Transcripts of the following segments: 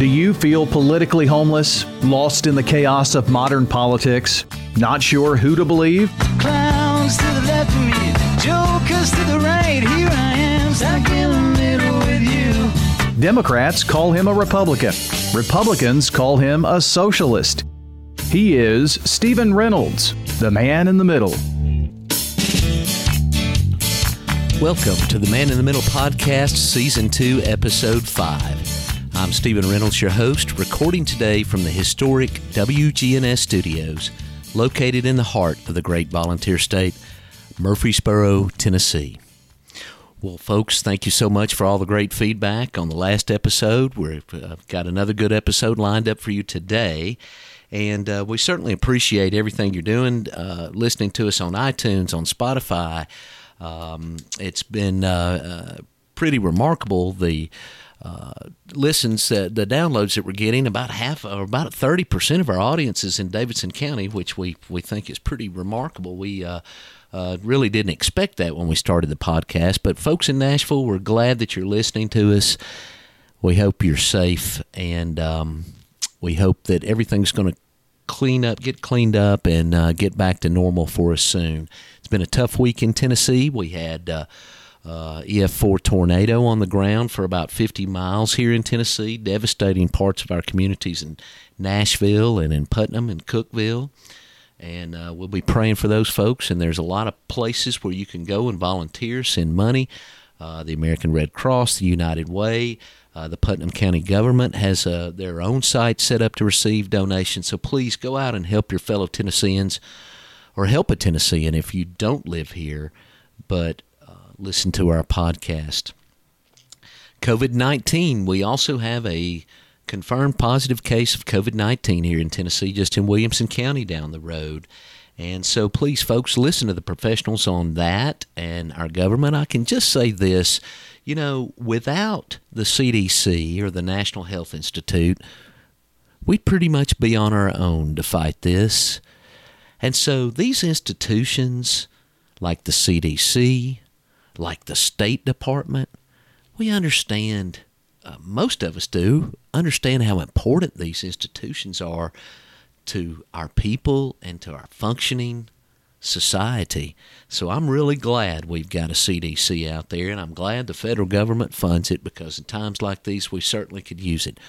Do you feel politically homeless, lost in the chaos of modern politics, not sure who to believe? Clowns to the left of me, jokers to the right. Here I am, stuck in the middle with you. Democrats call him a Republican. Republicans call him a socialist. He is Stephen Reynolds, the man in the middle. Welcome to the Man in the Middle podcast, Season 2, Episode 5. I'm Stephen Reynolds, your host, recording today from the historic WGNS studios located in the heart of the great volunteer state, Murfreesboro, Tennessee. Well, folks, thank you so much for all the great feedback on the last episode. We've got another good episode lined up for you today. And uh, we certainly appreciate everything you're doing, uh, listening to us on iTunes, on Spotify. Um, it's been uh, uh, pretty remarkable the uh, listens, uh, the downloads that we're getting, about half or about 30% of our audience is in Davidson County, which we, we think is pretty remarkable. We uh, uh, really didn't expect that when we started the podcast. But folks in Nashville, we're glad that you're listening to us. We hope you're safe, and um, we hope that everything's going to clean up, get cleaned up, and uh, get back to normal for us soon. It's been a tough week in Tennessee. We had uh, uh, EF4 tornado on the ground for about 50 miles here in Tennessee, devastating parts of our communities in Nashville and in Putnam and Cookeville. And uh, we'll be praying for those folks. And there's a lot of places where you can go and volunteer, send money. Uh, the American Red Cross, the United Way, uh, the Putnam County government has uh, their own site set up to receive donations. So please go out and help your fellow Tennesseans or help a Tennessean if you don't live here. But listen to our podcast. COVID 19, we also have a confirmed positive case of COVID 19 here in Tennessee, just in Williamson County down the road. And so, please, folks, listen to the professionals on that and our government. I can just say this you know, without the CDC or the National Health Institute, we'd pretty much be on our own to fight this. And so, these institutions like the CDC, like the State Department, we understand, uh, most of us do, understand how important these institutions are to our people and to our functioning society. So I'm really glad we've got a CDC out there, and I'm glad the federal government funds it because in times like these, we certainly could use it.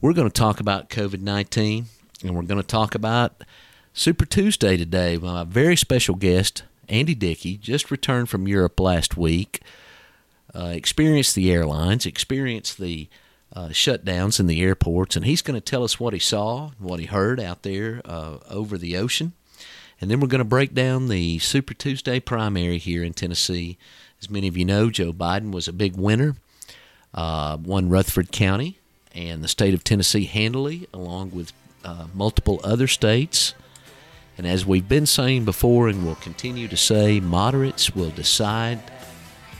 We're going to talk about COVID 19, and we're going to talk about Super Tuesday today. With my very special guest, Andy Dickey just returned from Europe last week, uh, experienced the airlines, experienced the uh, shutdowns in the airports, and he's going to tell us what he saw, what he heard out there uh, over the ocean. And then we're going to break down the Super Tuesday primary here in Tennessee. As many of you know, Joe Biden was a big winner, uh, won Rutherford County and the state of Tennessee handily, along with uh, multiple other states. And as we've been saying before and will continue to say, moderates will decide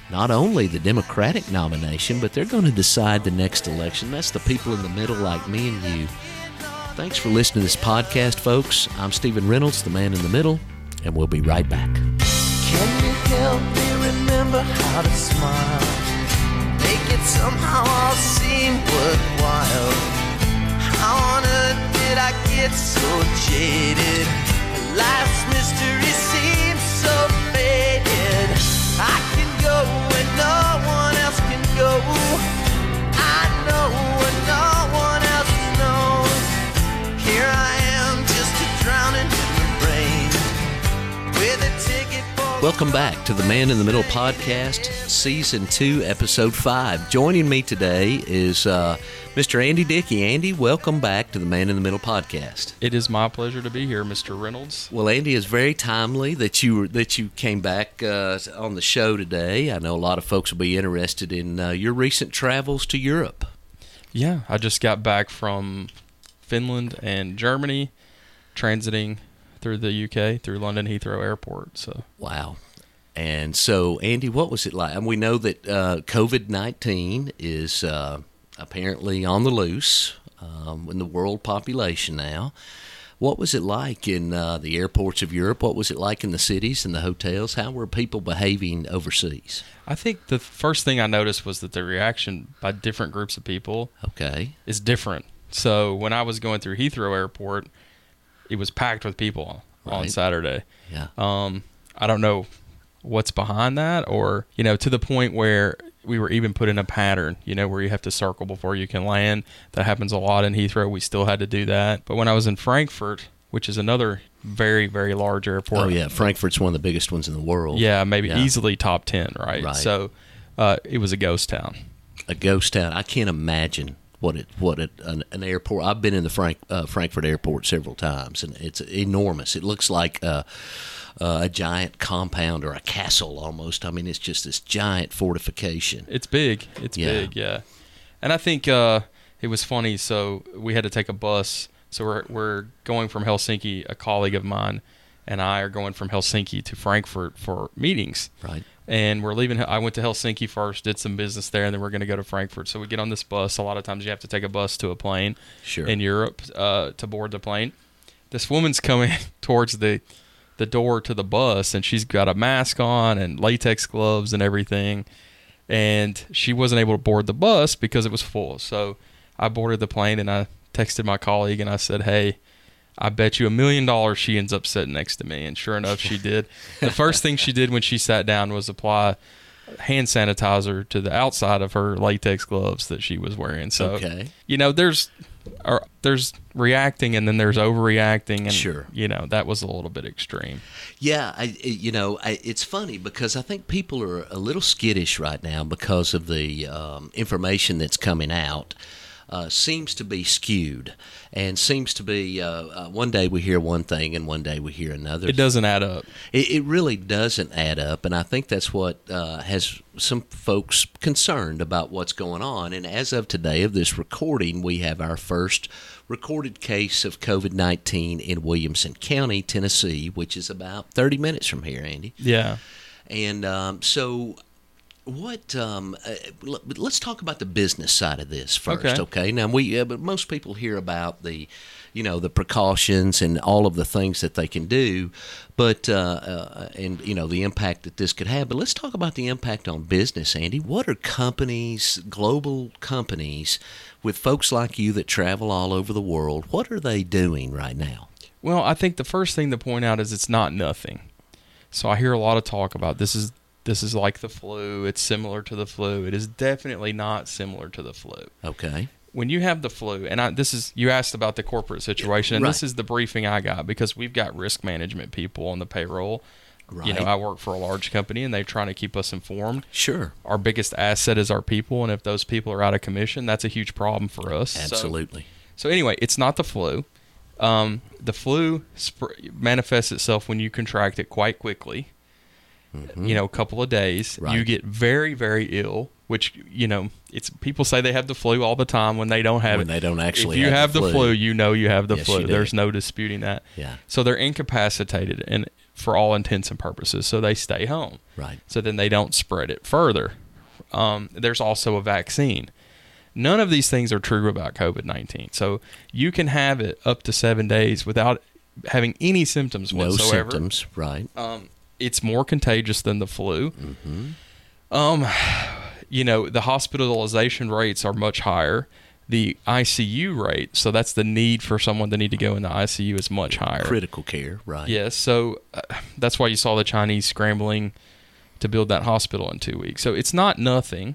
not only the Democratic nomination, but they're going to decide the next election. That's the people in the middle, like me and you. Thanks for listening to this podcast, folks. I'm Stephen Reynolds, the man in the middle, and we'll be right back. Can you help me remember how to smile? Make it somehow all seem worthwhile. How on earth did I get so jaded? Life's mystery Welcome back to the Man in the Middle podcast, season two, episode five. Joining me today is uh, Mr. Andy Dickey. Andy, welcome back to the Man in the Middle podcast. It is my pleasure to be here, Mr. Reynolds. Well, Andy, it's very timely that you that you came back uh, on the show today. I know a lot of folks will be interested in uh, your recent travels to Europe. Yeah, I just got back from Finland and Germany, transiting through the UK through London Heathrow Airport. So wow. And so, Andy, what was it like? And we know that uh, COVID nineteen is uh, apparently on the loose um, in the world population now. What was it like in uh, the airports of Europe? What was it like in the cities and the hotels? How were people behaving overseas? I think the first thing I noticed was that the reaction by different groups of people Okay. is different. So when I was going through Heathrow Airport, it was packed with people on Saturday. Yeah. Um, I don't know what's behind that, or you know, to the point where we were even put in a pattern, you know, where you have to circle before you can land. That happens a lot in Heathrow. We still had to do that. But when I was in Frankfurt, which is another very very large airport, Oh yeah, Frankfurt's one of the biggest ones in the world. yeah, maybe Yeah. easily top ten, right? Right. So uh, it was a ghost town. a ghost town. I can't imagine what it what it an, an airport. I've been in the Frank uh, Frankfurt airport several times, and it's enormous. It looks like uh, uh, a giant compound or a castle almost. I mean, it's just this giant fortification. It's big. It's Yeah. big, yeah. And I think uh, it was funny. So we had to take a bus. So we're we're going from Helsinki. A colleague of mine and I are going from Helsinki to Frankfurt for meetings. Right. And we're leaving. I went to Helsinki first, did some business there, and then we're going to go to Frankfurt. So we get on this bus. A lot of times you have to take a bus to a plane Sure. in Europe uh, to board the plane. This woman's coming towards the the door to the bus, and she's got a mask on and latex gloves and everything. And she wasn't able to board the bus because it was full. So I boarded the plane, and I texted my colleague, and I said, "Hey." I bet you a million dollars she ends up sitting next to me. And sure enough, she did. The first thing she did when she sat down was apply hand sanitizer to the outside of her latex gloves that she was wearing. So, Okay. you know, there's or there's reacting and then there's overreacting, and Sure. you know that was a little bit extreme. Yeah, I, you know, I, it's funny because I think people are a little skittish right now because of the um, information that's coming out. Uh, seems to be skewed, and seems to be uh, uh, one day we hear one thing and one day we hear another. It doesn't add up. It, it really doesn't add up, and I think that's what uh, has some folks concerned about what's going on. And as of today of this recording, we have our first recorded case of COVID nineteen in Williamson County, Tennessee, which is about thirty minutes from here, Andy. Yeah. And um, so, what? Um, uh, let's talk about the business side of this first, okay? Okay. Now, we uh, but most people hear about the, you know, the precautions and all of the things that they can do, but uh, uh, and you know the impact that this could have. But let's talk about the impact on business, Andy. What are companies, global companies, with folks like you that travel all over the world? What are they doing right now? Well, I think the first thing to point out is it's not nothing. So I hear a lot of talk about this is this is like the flu. It's similar to the flu. It is definitely not similar to the flu. Okay. when you have the flu, and I, this is you asked about the corporate situation, and this is the briefing I got because we've got risk management people on the payroll. Right. You know, I work for a large company, and they're trying to keep us informed. Sure. Our biggest asset is our people, and if those people are out of commission, that's a huge problem for us. So- Absolutely. So, anyway, it's not the flu. Um, the flu sp- manifests itself when you contract it quite quickly. You know, a couple of days, Mm-hmm. Right. you get very, very ill. Which you know, it's people say they have the flu all the time when they don't have it. When it. they don't actually If you have the flu. flu. you know you have the Yes, flu. There's no disputing that. Yeah. So they're incapacitated, and for all intents and purposes, so they stay home. Right. So then they don't spread it further. Um, there's also a vaccine. None of these things are true about COVID 19. So you can have it up to seven days without having any symptoms No whatsoever. symptoms. Right. Um, it's more contagious than the flu. Mm-hmm. Um, you know, the hospitalization rates are much higher. The ICU rate, so that's the need for someone to need to go in the ICU, is much higher. Critical care. Right. Yes, so uh, that's why you saw the Chinese scrambling to build that hospital in two weeks. So it's not nothing,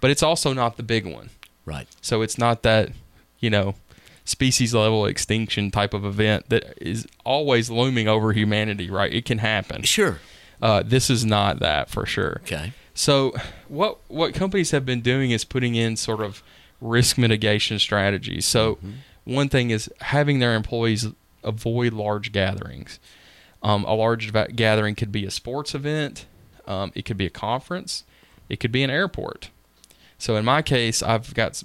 but it's also not the big one. Right. So it's not that, you know, species level extinction type of event that is always looming over humanity, right? It can happen. Sure. Uh, this is not that for sure. Okay. So what what companies have been doing is putting in sort of risk mitigation strategies. So one thing is having their employees avoid large gatherings. Um, a large va- gathering could be a sports event, um, it could be a conference, it could be an airport. So in my case, I've got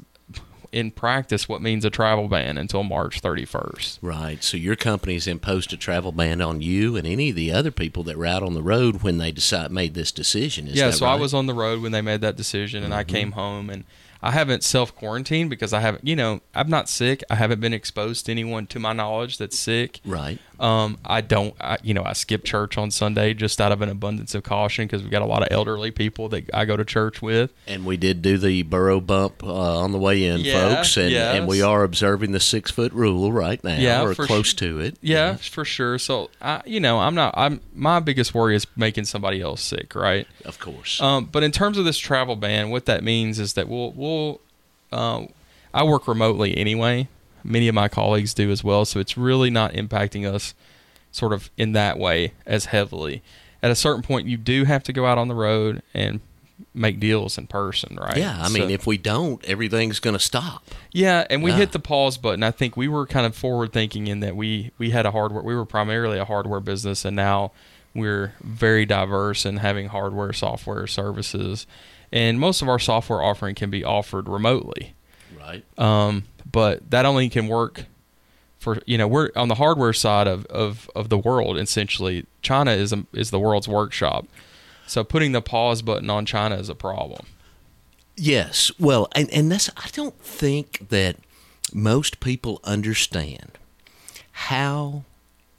in practice what means a travel ban until March 31st. Right. So your company's imposed a travel ban on you and any of the other people that were out on the road when they decide made this decision. Is yeah, so I right? Mm-hmm. was on the road when they made that decision, and I came home and I haven't self quarantined because I haven't, you know, I'm not sick. I haven't been exposed to anyone, to my knowledge, that's sick. Right. Um, I don't, I, you know, I skip church on Sunday just out of an abundance of caution because we've got a lot of elderly people that I go to church with. And we did do the burrow bump uh, on the way in, Yeah, folks, and, yes. and we are observing the six foot rule right now, Yeah, or close to it. Yeah, for sure. So, I, you know, I'm not. I'm my biggest worry is making somebody else sick, right? of course. Um, but in terms of this travel ban, what that means is that we'll we'll. Uh, I work remotely anyway. Many of my colleagues do as well, so it's really not impacting us, sort of in that way as heavily. At a certain point, you do have to go out on the road and make deals in person, right? yeah, I mean, if we don't, everything's going to stop. yeah, and we Yeah. hit the pause button. I think we were kind of forward thinking in that we we had a hardware. We were primarily a hardware business, and now we're very diverse in having hardware, software, services, and most of our software offering can be offered remotely. Right. Um, but that only can work for you know we're on the hardware side of, of, of the world. Essentially, China is a, is the world's workshop. So putting the pause button on China is a problem. Yes. Well, and, and that's, I don't think that most people understand how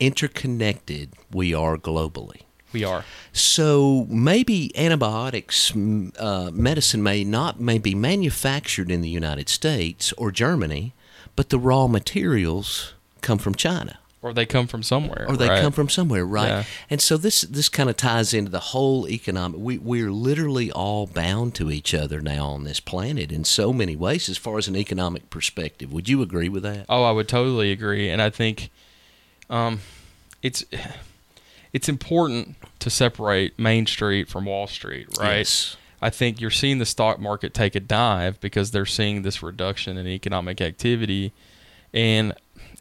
interconnected we are globally. We are. So maybe antibiotics uh, medicine may not may be manufactured in the United States or Germany, but the raw materials come from China Or they come from somewhere. or they right? come from somewhere, right? Yeah. And so this this kind of ties into the whole economic. We we're literally all bound to each other now on this planet in so many ways, as far as an economic perspective. Would you agree with that? Oh, I would totally agree, and I think, um, it's it's important to separate Main Street from Wall Street, right? Yes. I think you're seeing the stock market take a dive because they're seeing this reduction in economic activity, and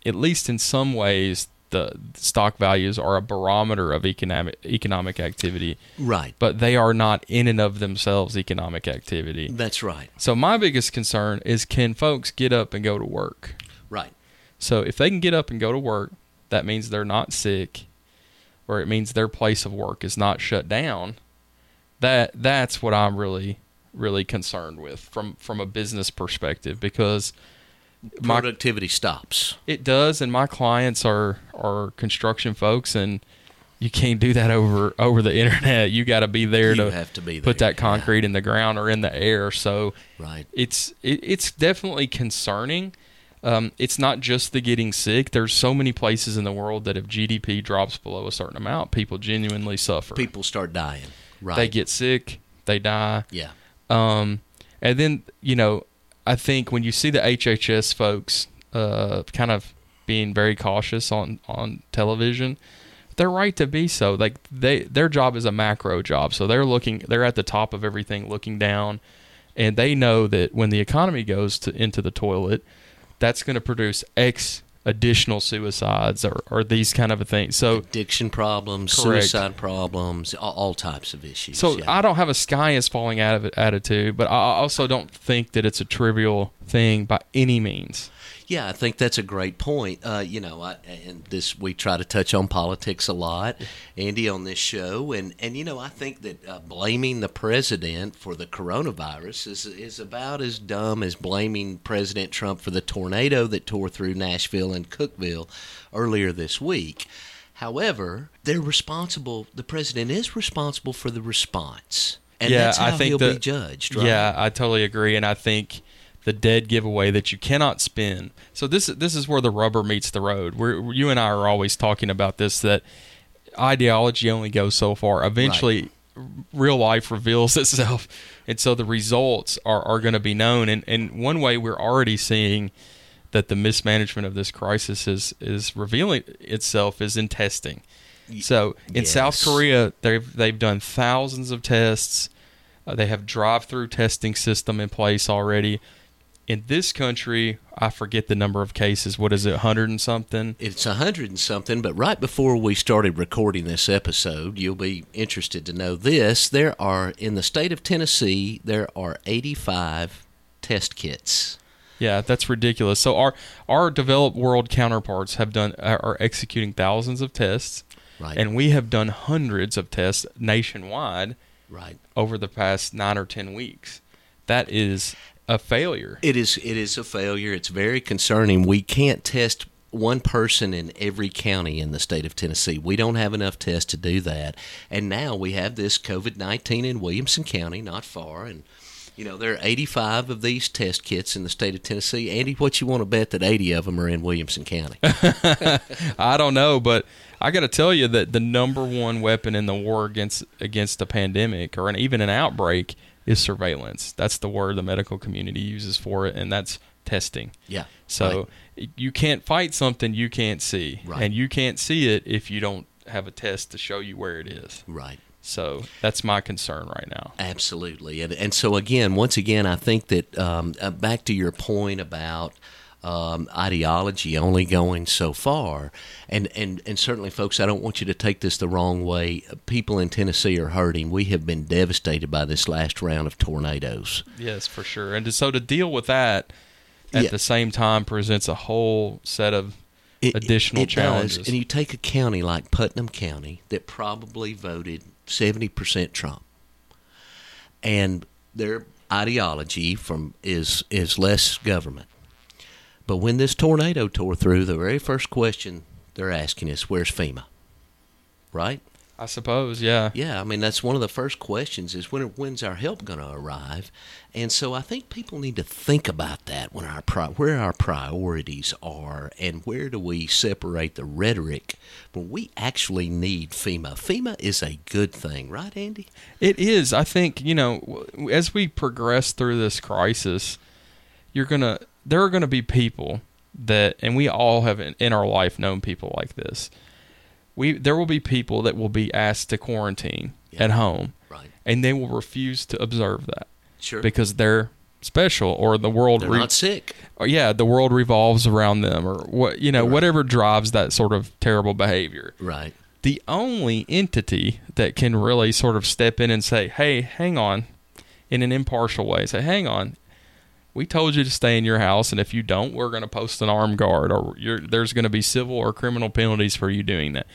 at least in some ways, the stock values are a barometer of economic economic activity, Right. but they are not in and of themselves economic activity. That's right. So my biggest concern is can folks get up and go to work? Right. So if they can get up and go to work, that means they're not sick, or it means their place of work is not shut down. That that's what I'm really really concerned with from from a business perspective because my Productivity stops. it does and my clients are are construction folks and you can't do that over over the internet. You got to be there You to have to be put that concrete in the ground or in the air. So Right. it's it, it's definitely concerning. Um, it's not just the getting sick. There's so many places in the world that if GDP drops below a certain amount, people genuinely suffer. People start dying. Right. They get sick, they die. Yeah. Um, and then you know, I think when you see the HHS folks uh, kind of being very cautious on on television, they're right to be so. Like they their job is a macro job, so they're looking they're at the top of everything, looking down, and they know that when the economy goes to into the toilet, that's going to produce X additional suicides or, or these kind of a thing. So Addiction problems, Correct. suicide problems, all, all types of issues. So yeah. I don't have a sky is falling out of it attitude, but I also don't think that it's a trivial thing by any means. Yeah, I think that's a great point. Uh, you know, I, and this we try to touch on politics a lot, Andy, on this show, and and you know, I think that uh, blaming the president for the coronavirus is is about as dumb as blaming President Trump for the tornado that tore through Nashville and Cookeville earlier this week. However, they're responsible. The president is responsible for the response, and Yeah, that's how I think he'll that- be judged. Right? Yeah, I totally agree, and I think the dead giveaway that you cannot spin. So this this is where the rubber meets the road. We're, you and I are always talking about this that ideology only goes so far. Eventually, real life reveals itself, and so the results are, are going to be known. And and one way we're already seeing that the mismanagement of this crisis is is revealing itself is in testing. So in South. Korea, they've they've done thousands of tests. Uh, they have drive-through testing system in place already. In this country, I forget the number of cases. What is it, hundred and something? It's a hundred and something, but right before we started recording this episode, you'll be interested to know this. There are, in the state of Tennessee, there are 85 test kits. Yeah, that's ridiculous. So our our developed world counterparts have done are are executing thousands of tests, Right. and we have done hundreds of tests nationwide right. over the past nine or ten weeks. That is a failure. It is. It is a failure. It's very concerning. We can't test one person in every county in the state of Tennessee. We don't have enough tests to do that. And now we have this COVID nineteen in Williamson County, not far, and you know there are eighty five of these test kits in the state of Tennessee. Andy, what you want to bet that eighty of them are in Williamson County? I don't know, but I got to tell you that the number one weapon in the war against against a pandemic or an, even an outbreak is surveillance. That's the word the medical community uses for it, and that's testing. yeah. So you can't fight something you can't see, Right. and you can't see it if you don't have a test to show you where it is. right. right. So that's my concern right now. Absolutely, and and so again, once again, I think that um, uh, back to your point about um, ideology only going so far, and, and and certainly, folks, I don't want you to take this the wrong way. People in Tennessee are hurting. We have been devastated by this last round of tornadoes. Yes, for sure. And to, so to deal with that at Yeah. the same time presents a whole set of It- additional it does. challenges. And you take a county like Putnam County that probably voted 70% Trump. And their ideology from is is less government. But when this tornado tore through, the very first question they're asking is where's FEMA? Right? I suppose, yeah. Yeah, I mean that's one of the first questions is when when's our help going to arrive, and so I think people need to think about that when our pri- where our priorities are and where do we separate the rhetoric when we actually need FEMA. FEMA is a good thing, right, Andy? It is. I think, you know, as we progress through this crisis, you're going to there are going to be people that and we all have in, in our life known people like this. We there will be people that will be asked to quarantine Yeah. at home Right. and they will refuse to observe that Sure. because they're special or the world They're re- not sick. or yeah, the world revolves around them or what you know, Right. whatever drives that sort of terrible behavior. Right. The only entity that can really sort of step in and say, "Hey, hang on," in an impartial way, say, "Hang on, we told you to stay in your house, and if you don't, we're going to post an armed guard, or you're, there's going to be civil or criminal penalties for you doing that."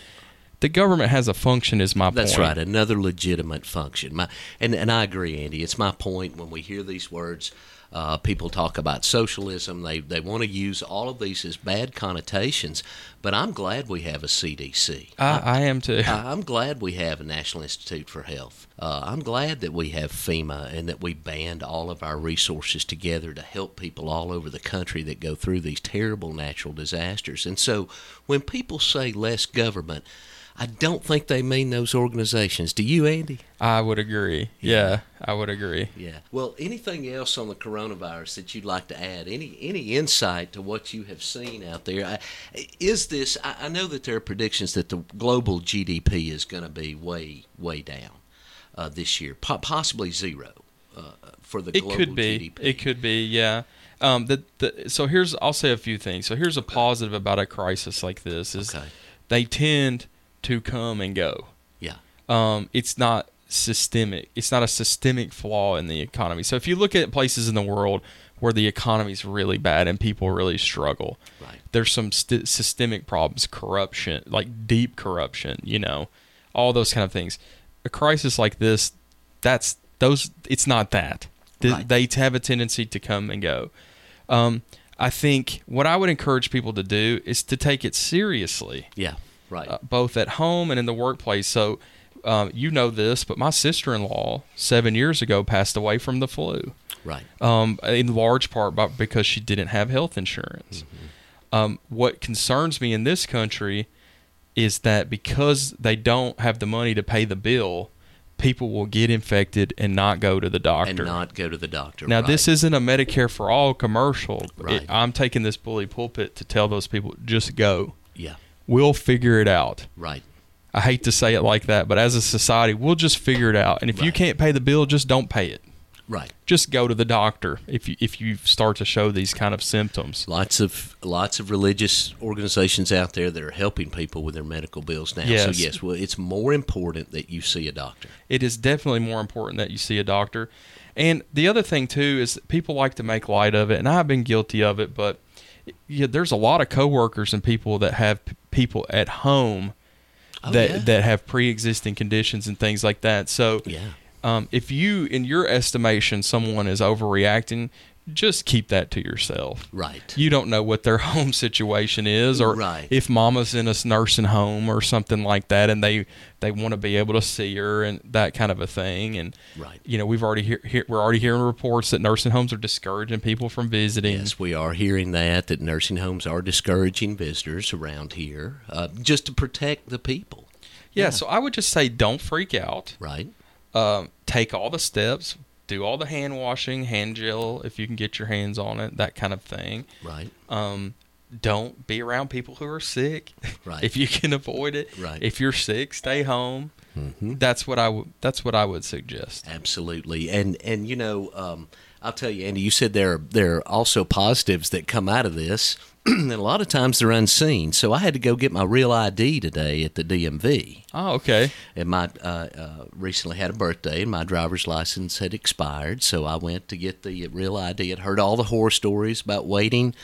The government has a function, is my That's point. right, another legitimate function. My, and and I agree, Andy. It's my point when we hear these words. Uh, people talk about socialism. They they want to use all of these as bad connotations. But I'm glad we have a CDC. I, I am too. I- I'm glad we have a National Institute for Health. Uh, I'm glad that we have FEMA and that we band all of our resources together to help people all over the country that go through these terrible natural disasters. And so when people say less government, I don't think they mean those organizations. Do you, Andy? I would agree. Yeah, I would agree. Yeah. Well, anything else on the coronavirus that you'd like to add? Any any insight to what you have seen out there? I, is this? I, I know that there are predictions that the global GDP is going to be way way down uh, this year, po- possibly zero uh, for the It global could be. GDP. It could be. Yeah. Um. The, the so here's I'll say a few things. So here's a positive about a crisis like this is Okay. they tend to come and go. Yeah. Um. It's not systemic. It's not a systemic flaw in the economy. So if you look at places in the world where the economy's really bad and people really struggle, Right. there's some st- systemic problems, corruption, like deep corruption, you know, all those kind of things. A crisis like this, that's those. It's not that. Th- Right. They have a tendency to come and go. Um, I think what I would encourage people to do is to take it seriously, Yeah. Right. uh, both at home and in the workplace. So, um, you know this, but my sister-in-law seven years ago passed away from the flu right. um, in large part by, because she didn't have health insurance. Um, what concerns me in this country is that because they don't have the money to pay the bill, people will get infected and not go to the doctor. And not go to the doctor. now, right. this isn't a Medicare for all commercial. Right. It- I'm taking this bully pulpit to tell those people just go. Yeah. We'll figure it out. Right. I hate to say it like that, but as a society, we'll just figure it out. And if you can't pay the bill, just don't pay it Right. just go to the doctor if you if you start to show these kind of symptoms. Lots of lots of religious organizations out there that are helping people with their medical bills now. Yes. So Yes. yes, well, it's more important that you see a doctor. It is definitely more important that you see a doctor. And the other thing too is people like to make light of it, and I've been guilty of it. But yeah, there's a lot of coworkers and people that have p- people at home Oh, that yeah. that have pre-existing conditions and things like that. So Yeah. um, if you, in your estimation, someone is overreacting, just keep that to yourself. Right. You don't know what their home situation is, or Right. if mama's in a nursing home or something like that, and they they want to be able to see her and that kind of a thing. And Right. you know, we've already hear, hear, we're already hearing reports that nursing homes are discouraging people from visiting. Yes, we are hearing that that nursing homes are discouraging visitors around here, uh, just to protect the people. Yeah, so I would just say don't freak out. Right. Um, take all the steps, do all the hand washing, hand gel if you can get your hands on it, that kind of thing. Right. Um, don't be around people who are sick Right. if you can avoid it. Right. If you're sick, stay home. Mhm. That's what I would. That's what I would suggest. Absolutely, and and you know, um, I'll tell you, Andy. You said there are there are also positives that come out of this, and a lot of times they're unseen. So I had to go get my real ID today at the DMV. Oh, okay. And my uh, uh, recently had a birthday, and my driver's license had expired. So I went to get the real ID. I'd heard all the horror stories about waiting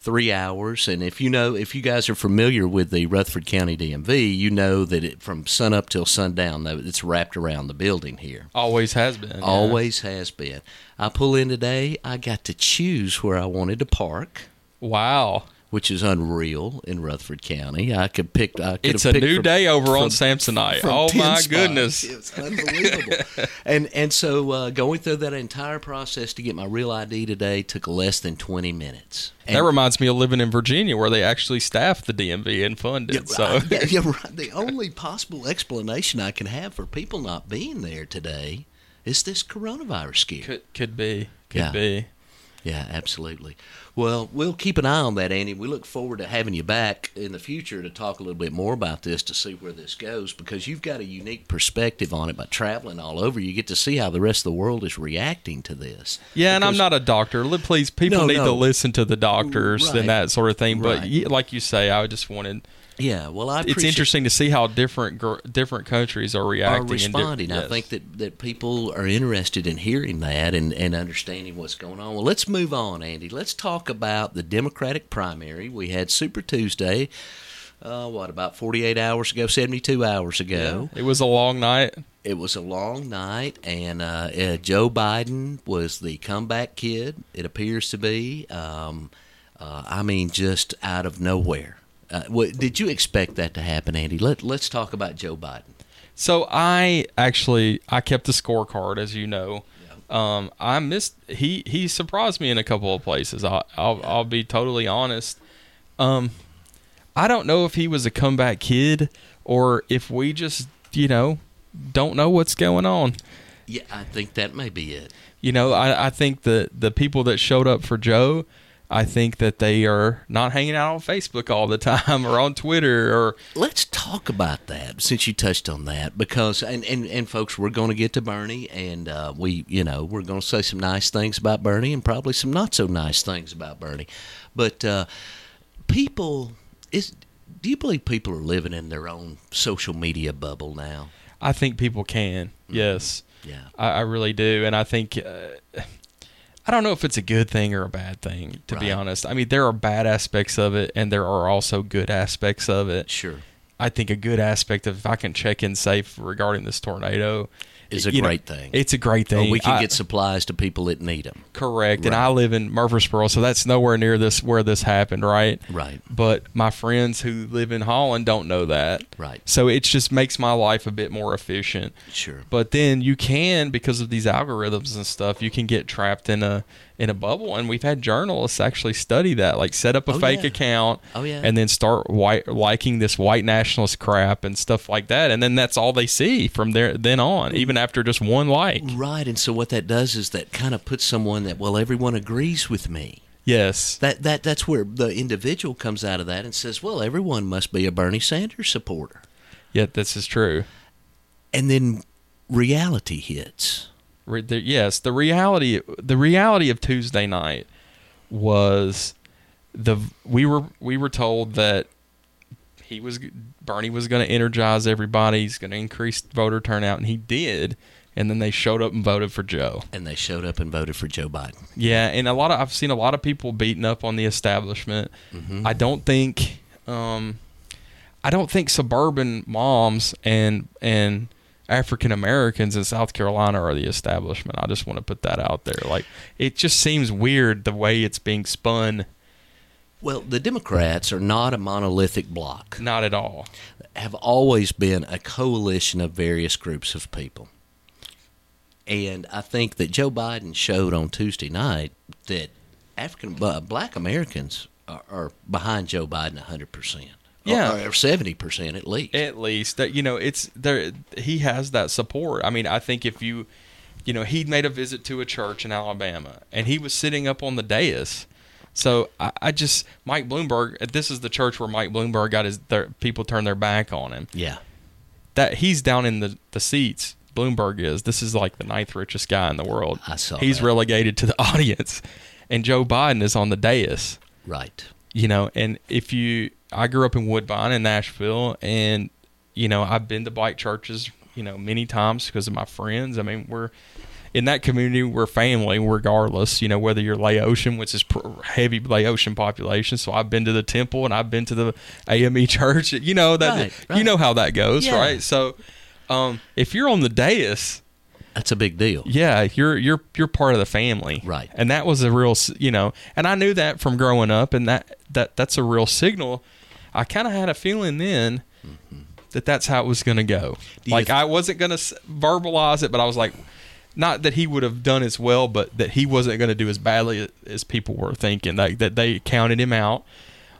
three hours. And if you know, if you guys are familiar with the Rutherford County DMV, you know that it from sun up till sundown, that it's wrapped around the building here. Always has been. yeah. Always has been. I pull in today. I got to choose where I wanted to park, Wow. which is unreal in Rutherford County. I could pick. I could It's a new from- day over on from- Samsonite. Oh my spots. goodness. It's unbelievable. and and so uh, going through that entire process to get my real ID today took less than twenty minutes. that reminds me of living in Virginia, where they actually staff the DMV and fund it. so yeah, you're right. The only possible explanation I can have for people not being there today is this coronavirus scare. could could be could Yeah. be. Yeah, absolutely. Well, we'll keep an eye on that, Andy. We look forward to having you back in the future to talk a little bit more about this to see where this goes because you've got a unique perspective on it by traveling all over. You get to see how the rest of the world is reacting to this. Yeah, and I'm not a doctor. Please, people No, need no. to listen to the doctors Right. and that sort of thing. But Right. like you say, I just wanted. Yeah, well, I It's interesting to see how different gr- different countries are reacting. are and di- responding. I think that, that people are interested in hearing that and, and understanding what's going on. Well, let's move on, Andy. Let's talk about the Democratic primary. We had Super Tuesday, uh, what, about 48 hours ago, 72 hours ago. it was a long night. It was a long night, and uh, uh, Joe Biden was the comeback kid, it appears to be. Um, uh, I mean, just out of nowhere. Uh, what, did you expect that to happen, Andy? Let, let's talk about Joe Biden. So I actually I kept the scorecard, as you know. Um, I missed he he surprised me in a couple of places. I'll I'll, I'll be totally honest. Um, I don't know if he was a comeback kid or if we just you know don't know what's going on. Yeah, I think that may be it. You know, I, I think the the people that showed up for Joe, I think that they are not hanging out on Facebook all the time or on Twitter or Let's talk about that since you touched on that because and and, and folks, we're going to get to Bernie and uh, we you know we're going to say some nice things about Bernie and probably some not so nice things about Bernie, but uh, people is do you believe people are living in their own social media bubble now? I think people can. Yes. Yeah. I, I really do, and I think uh, I don't know if it's a good thing or a bad thing. To be honest, I mean there are bad aspects of it, and there are also good aspects of it. Sure. I think a good aspect of if I can check in safe regarding this tornado Is a you know, great thing. It's a great Or thing. we can I- get supplies to people that need them. correct, and I live in Murfreesboro, so that's nowhere near this where this happened, right? Right. But my friends who live in Holland don't know that, Right. So it just makes my life a bit more efficient. Sure. But then you can, because of these algorithms and stuff, you can get trapped in a in a bubble. And we've had journalists actually study that, like set up a Oh, fake yeah. account, Oh, yeah. and then start white, liking this white nationalist crap and stuff like that. And then that's all they see from there then on, mm. even after just one like. Right, and so what that does is that kind of puts someone that well everyone agrees with me. Yes, That that that's where the individual comes out of that and says, "Well, everyone must be a Bernie Sanders supporter." yeah, this is true. And then reality hits. Re- the, yes, the reality the reality of Tuesday night was the we were we were told that he was Bernie was going to energize everybody. He's going to increase voter turnout, and he did. And then they showed up and voted for Joe. And they showed up and voted for Joe Biden. Yeah, and a lot of I've seen a lot of people beating up on the establishment. I don't think um, I don't think suburban moms and and African Americans in South Carolina are the establishment. I just want to put that out there. Like it just seems weird the way it's being spun. Well, the Democrats are not a monolithic bloc. Not at all. Have always been a coalition of various groups of people. And I think that Joe Biden showed on Tuesday night that African uh, black Americans are, are behind Joe Biden 100%. Yeah. Or, or 70% at least. At least that you know it's there. He has that support. I mean, I think if you, you know, he made a visit to a church in Alabama, and he was sitting up on the dais. So I, I just Mike Bloomberg. Uh, this is the church where Mike Bloomberg got his. Their, people turned their back on him. yeah. That he's down in the the seats. Bloomberg is. This is like the ninth richest guy in the world. I saw He's that. relegated to the audience, and Joe Biden is on the dais Right. you know and if you i grew up in woodbine in nashville and you know i've been to black churches you know many times because of my friends i mean we're in that community we're family regardless you know whether you're laotian which is pr- heavy laotian population so i've been to the temple and i've been to the ame church you know that Right, you know how that goes Yeah. right so um, if you're on the dais That's a big deal. yeah, you're you're you're part of the family, Right. And that was a real, you know, and I knew that from growing up, and that that that's a real signal. I kind of had a feeling then that that's how it was going to go. Mm-hmm. Like th- I wasn't going to verbalize it, but I was like, not that he would have done as well, but that he wasn't going to do as badly as people were thinking. Like that they counted him out.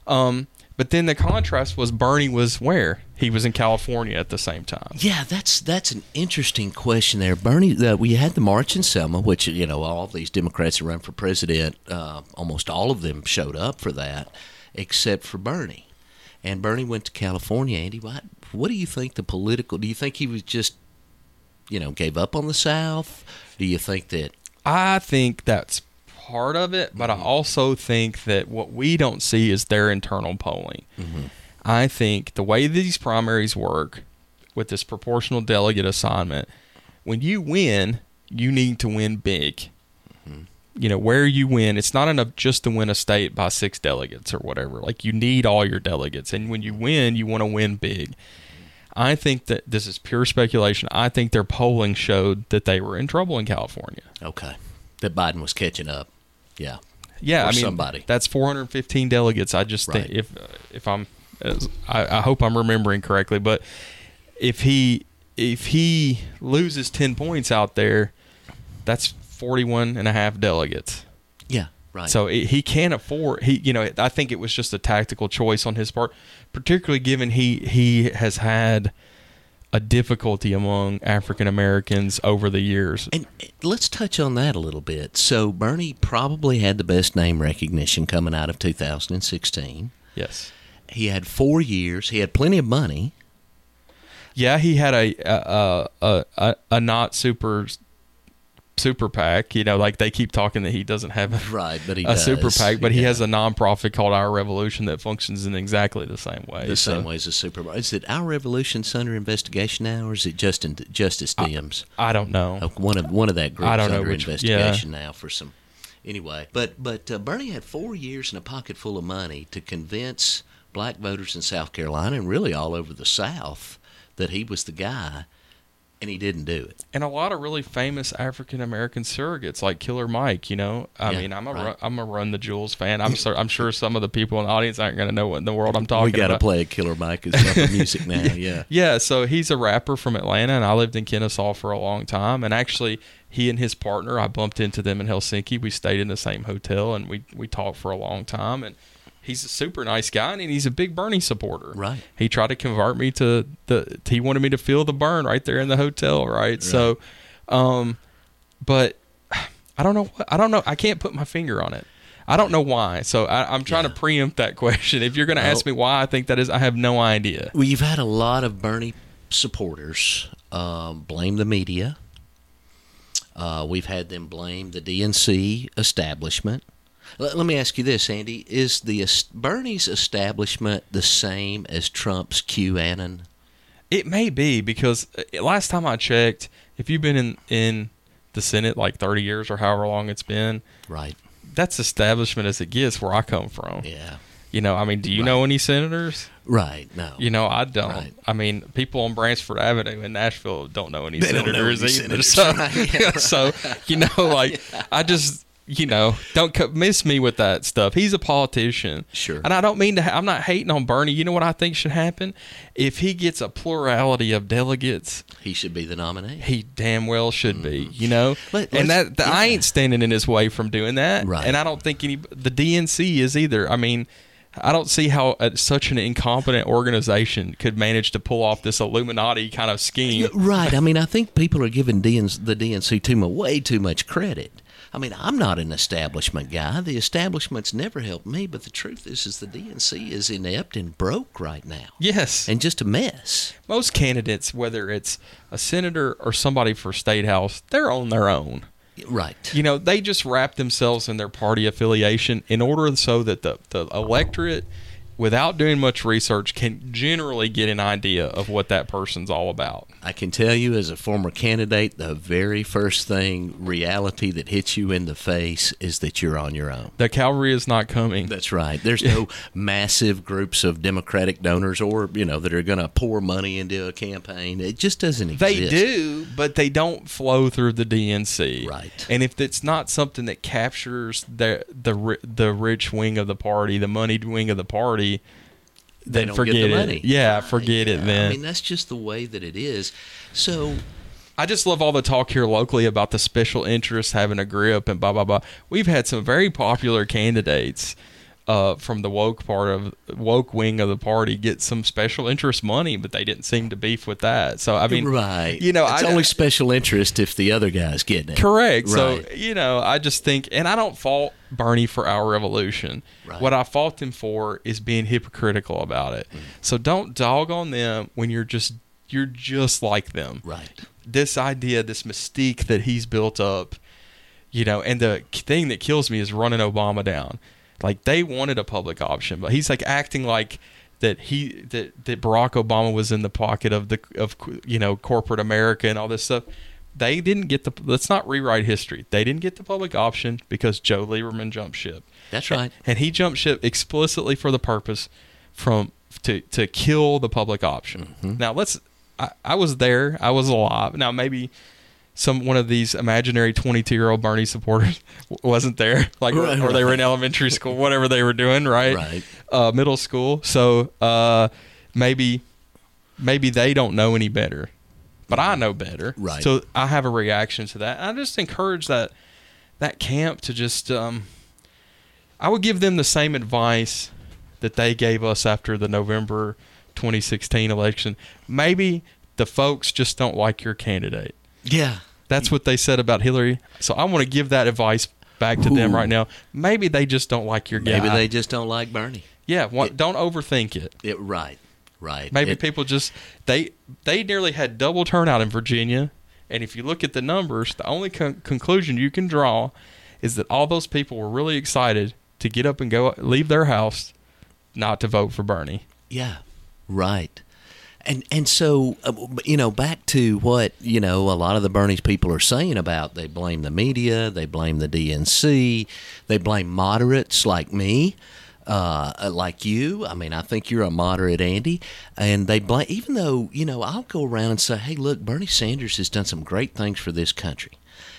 Um, but then the contrast was Bernie was where he was in California at the same time. Yeah, that's that's an interesting question there, Bernie. Uh, we had the march in Selma, which you know all these Democrats that run for president, uh, almost all of them showed up for that, except for Bernie. And Bernie went to California. Andy, what what do you think the political? Do you think he was just, you know, gave up on the South? Do you think that? I think that's part of it, but I mm-hmm. also think that what we don't see is their internal polling. Mm-hmm. I think the way these primaries work with this proportional delegate assignment, when you win, you need to win big. You know, where you win, it's not enough just to win a state by six delegates or whatever. Like, you need all your delegates. And when you win, you want to win big. I think that this is pure speculation. I think their polling showed that they were in trouble in California. Okay, that Biden was catching up. Yeah, Yeah, or I mean somebody. That's 415 delegates. I just think Right. if if I'm, as, I, I hope I'm remembering correctly, but if he if he loses 10 points out there, that's 41 and a half delegates. yeah, right. So it, he can't afford. He, you know, I think it was just a tactical choice on his part, particularly given he he has had a difficulty among African Americans over the years. And uh, let's touch on that a little bit. So Bernie probably had the best name recognition coming out of 2016. Yes. He had four years. He had plenty of money. Yeah, he had a a a, a, a not super super PAC. You know, like they keep talking that he doesn't have a, Right, but he a super does. PAC, but he has a nonprofit called Our Revolution that functions in exactly the same way. The So- same way as a super. Is it our revolution's under investigation now, or is it just in, Justice Dems? I don't know. Uh, one of one of that group I don't know under which- investigation now for some. Anyway, but but uh, Bernie had four years and a pocket full of money to convince black voters in South Carolina and really all over the South that he was the guy, and he didn't do it. and a lot of really famous African American surrogates like Killer Mike. You know, I Yeah, mean, I'm a right. run, I'm a Run the Jewels fan. I'm sur- I'm sure some of the people in the audience aren't going to know what in the world I'm talking about. we got to play Killer Mike as music now. Yeah. Yeah, so he's a rapper from Atlanta, and I lived in Kennesaw for a long time. And actually, he and his partner, I bumped into them in Helsinki. We stayed in the same hotel, and we we talked for a long time. And he's a super nice guy, and he's a big Bernie supporter. Right. He tried to convert me to the. He wanted me to feel the Bern right there in the hotel, right? So, um, but I don't know. what- I don't know. I can't put my finger on it. I don't know why. So I, I'm trying to preempt that question. If you're going to ask me why I think that is, I have no idea. Well, you've had a lot of Bernie supporters um, blame the media. Uh, we've had them blame the DNC establishment. Let, let me ask you this, Andy: Is the Bernie's establishment the same as Trump's QAnon? It may be because uh, last time I checked, if you've been in in the Senate like 30 years or however long it's been, Right. that's establishment as it gets where I come from. Yeah. You know, I mean, do you know any senators? Right. No. You know, I don't. Right. I mean, people on Bransford Avenue in Nashville don't know any They don't know senators any either. senators. So, so you know, like I just. You know, don't miss me with that stuff. He's a politician, Sure. and I don't mean to. Ha- I'm not hating on Bernie. You know what I think should happen? If he gets a plurality of delegates, he should be the nominee. he damn well should be, you know. Let- and that, that I ain't standing in his way from doing that. Right. And I don't think any the DNC is either. I mean, I don't see how uh, such an incompetent organization could manage to pull off this Illuminati kind of scheme. Right. I mean, I think people are giving DNC, the DNC too much, way too much credit. I mean, I'm not an establishment guy. The establishment's never helped me, but the truth is, is the DNC is inept and broke right now, Yes. and just a mess. Most candidates, whether it's a senator or somebody for state house, they're on their own. Right. You know, they just wrap themselves in their party affiliation in order so that the, the electorate, without doing much research, can generally get an idea of what that person's all about. I can tell you, as a former candidate, the very first thing, reality that hits you in the face is that you're on your own. The cavalry is not coming. That's right. There's no massive groups of Democratic donors or, you know, that are going to pour money into a campaign. It just doesn't exist. They do, but they don't flow through the DNC. Right. And if it's not something that captures the the the rich wing of the party, the moneyed wing of the party, They then forget it. Yeah, forget it. Then I mean, that's just the way that it is. So, I just love all the talk here locally about the special interests having a grip and blah blah blah. We've had some very popular candidates uh, from the woke part of woke wing of the party get some special interest money, but they didn't seem to beef with that. So I mean, right. You know, it's I only special interest if the other guy's getting it. Correct. So you know, I just think, and I don't fault Bernie for our revolution. Right. What I fault him for is being hypocritical about it. Mm. So don't dog on them when you're just you're just like them. Right. This idea, this mystique that he's built up, you know, and the thing that kills me is running Obama down. Like they wanted a public option, but he's like acting like that he that, that Barack Obama was in the pocket of the of you know corporate America and all this stuff. They didn't get the. Let's not rewrite history. They didn't get the public option because Joe Lieberman jumped ship. That's right. and he jumped ship explicitly for the purpose from to to kill the public option. Mm-hmm. Now let's. I, I was there. I was alive. Now maybe some one of these imaginary 22 year old Bernie supporters wasn't there, like Right, or they were in elementary school, whatever they were doing, right? Right. Uh, middle school. So uh, maybe maybe they don't know any better, but I know better. Right. So I have a reaction to that. I just encourage that that camp to just. Um, I would give them the same advice that they gave us after the November 2016 election. Maybe the folks just don't like your candidate. Yeah. That's what they said about Hillary. So I want to give that advice back to them right now. Maybe they just don't like your guy. Maybe they just don't like Bernie. Yeah, wa- don't overthink it. It right. Right. Maybe It- people just they they nearly had double turnout in Virginia, and if you look at the numbers, the only con- conclusion you can draw is that all those people were really excited to get up and go leave their house, not to vote for Bernie. Yeah, right. And and so uh, you know back to what you know a lot of the Bernie's people are saying about they blame the media, they blame the DNC, they blame moderates like me, uh, like you. I mean, I think you're a moderate, Andy, and they blame even though you know I'll go around and say, hey, look, Bernie Sanders has done some great things for this country.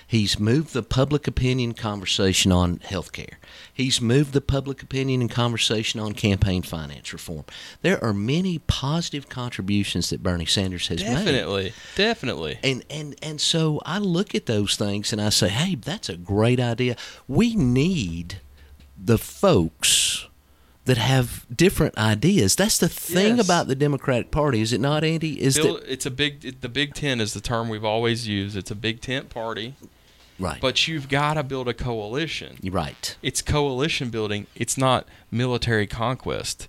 He's moved the public opinion conversation on health care. He's moved the public opinion and conversation on campaign finance reform. There are many positive contributions that Bernie Sanders has made. Definitely, definitely. And and and so I look at those things and I say, "Hey, that's a great idea. We need the folks that have different ideas. That's the thing Yes. about the Democratic Party, is it not, Andy? Is Bill, that it's a big. it- The big tent is the term we've always used. It's a big tent party, right? but you've got to build a coalition. Right. it's coalition building. It's not military conquest.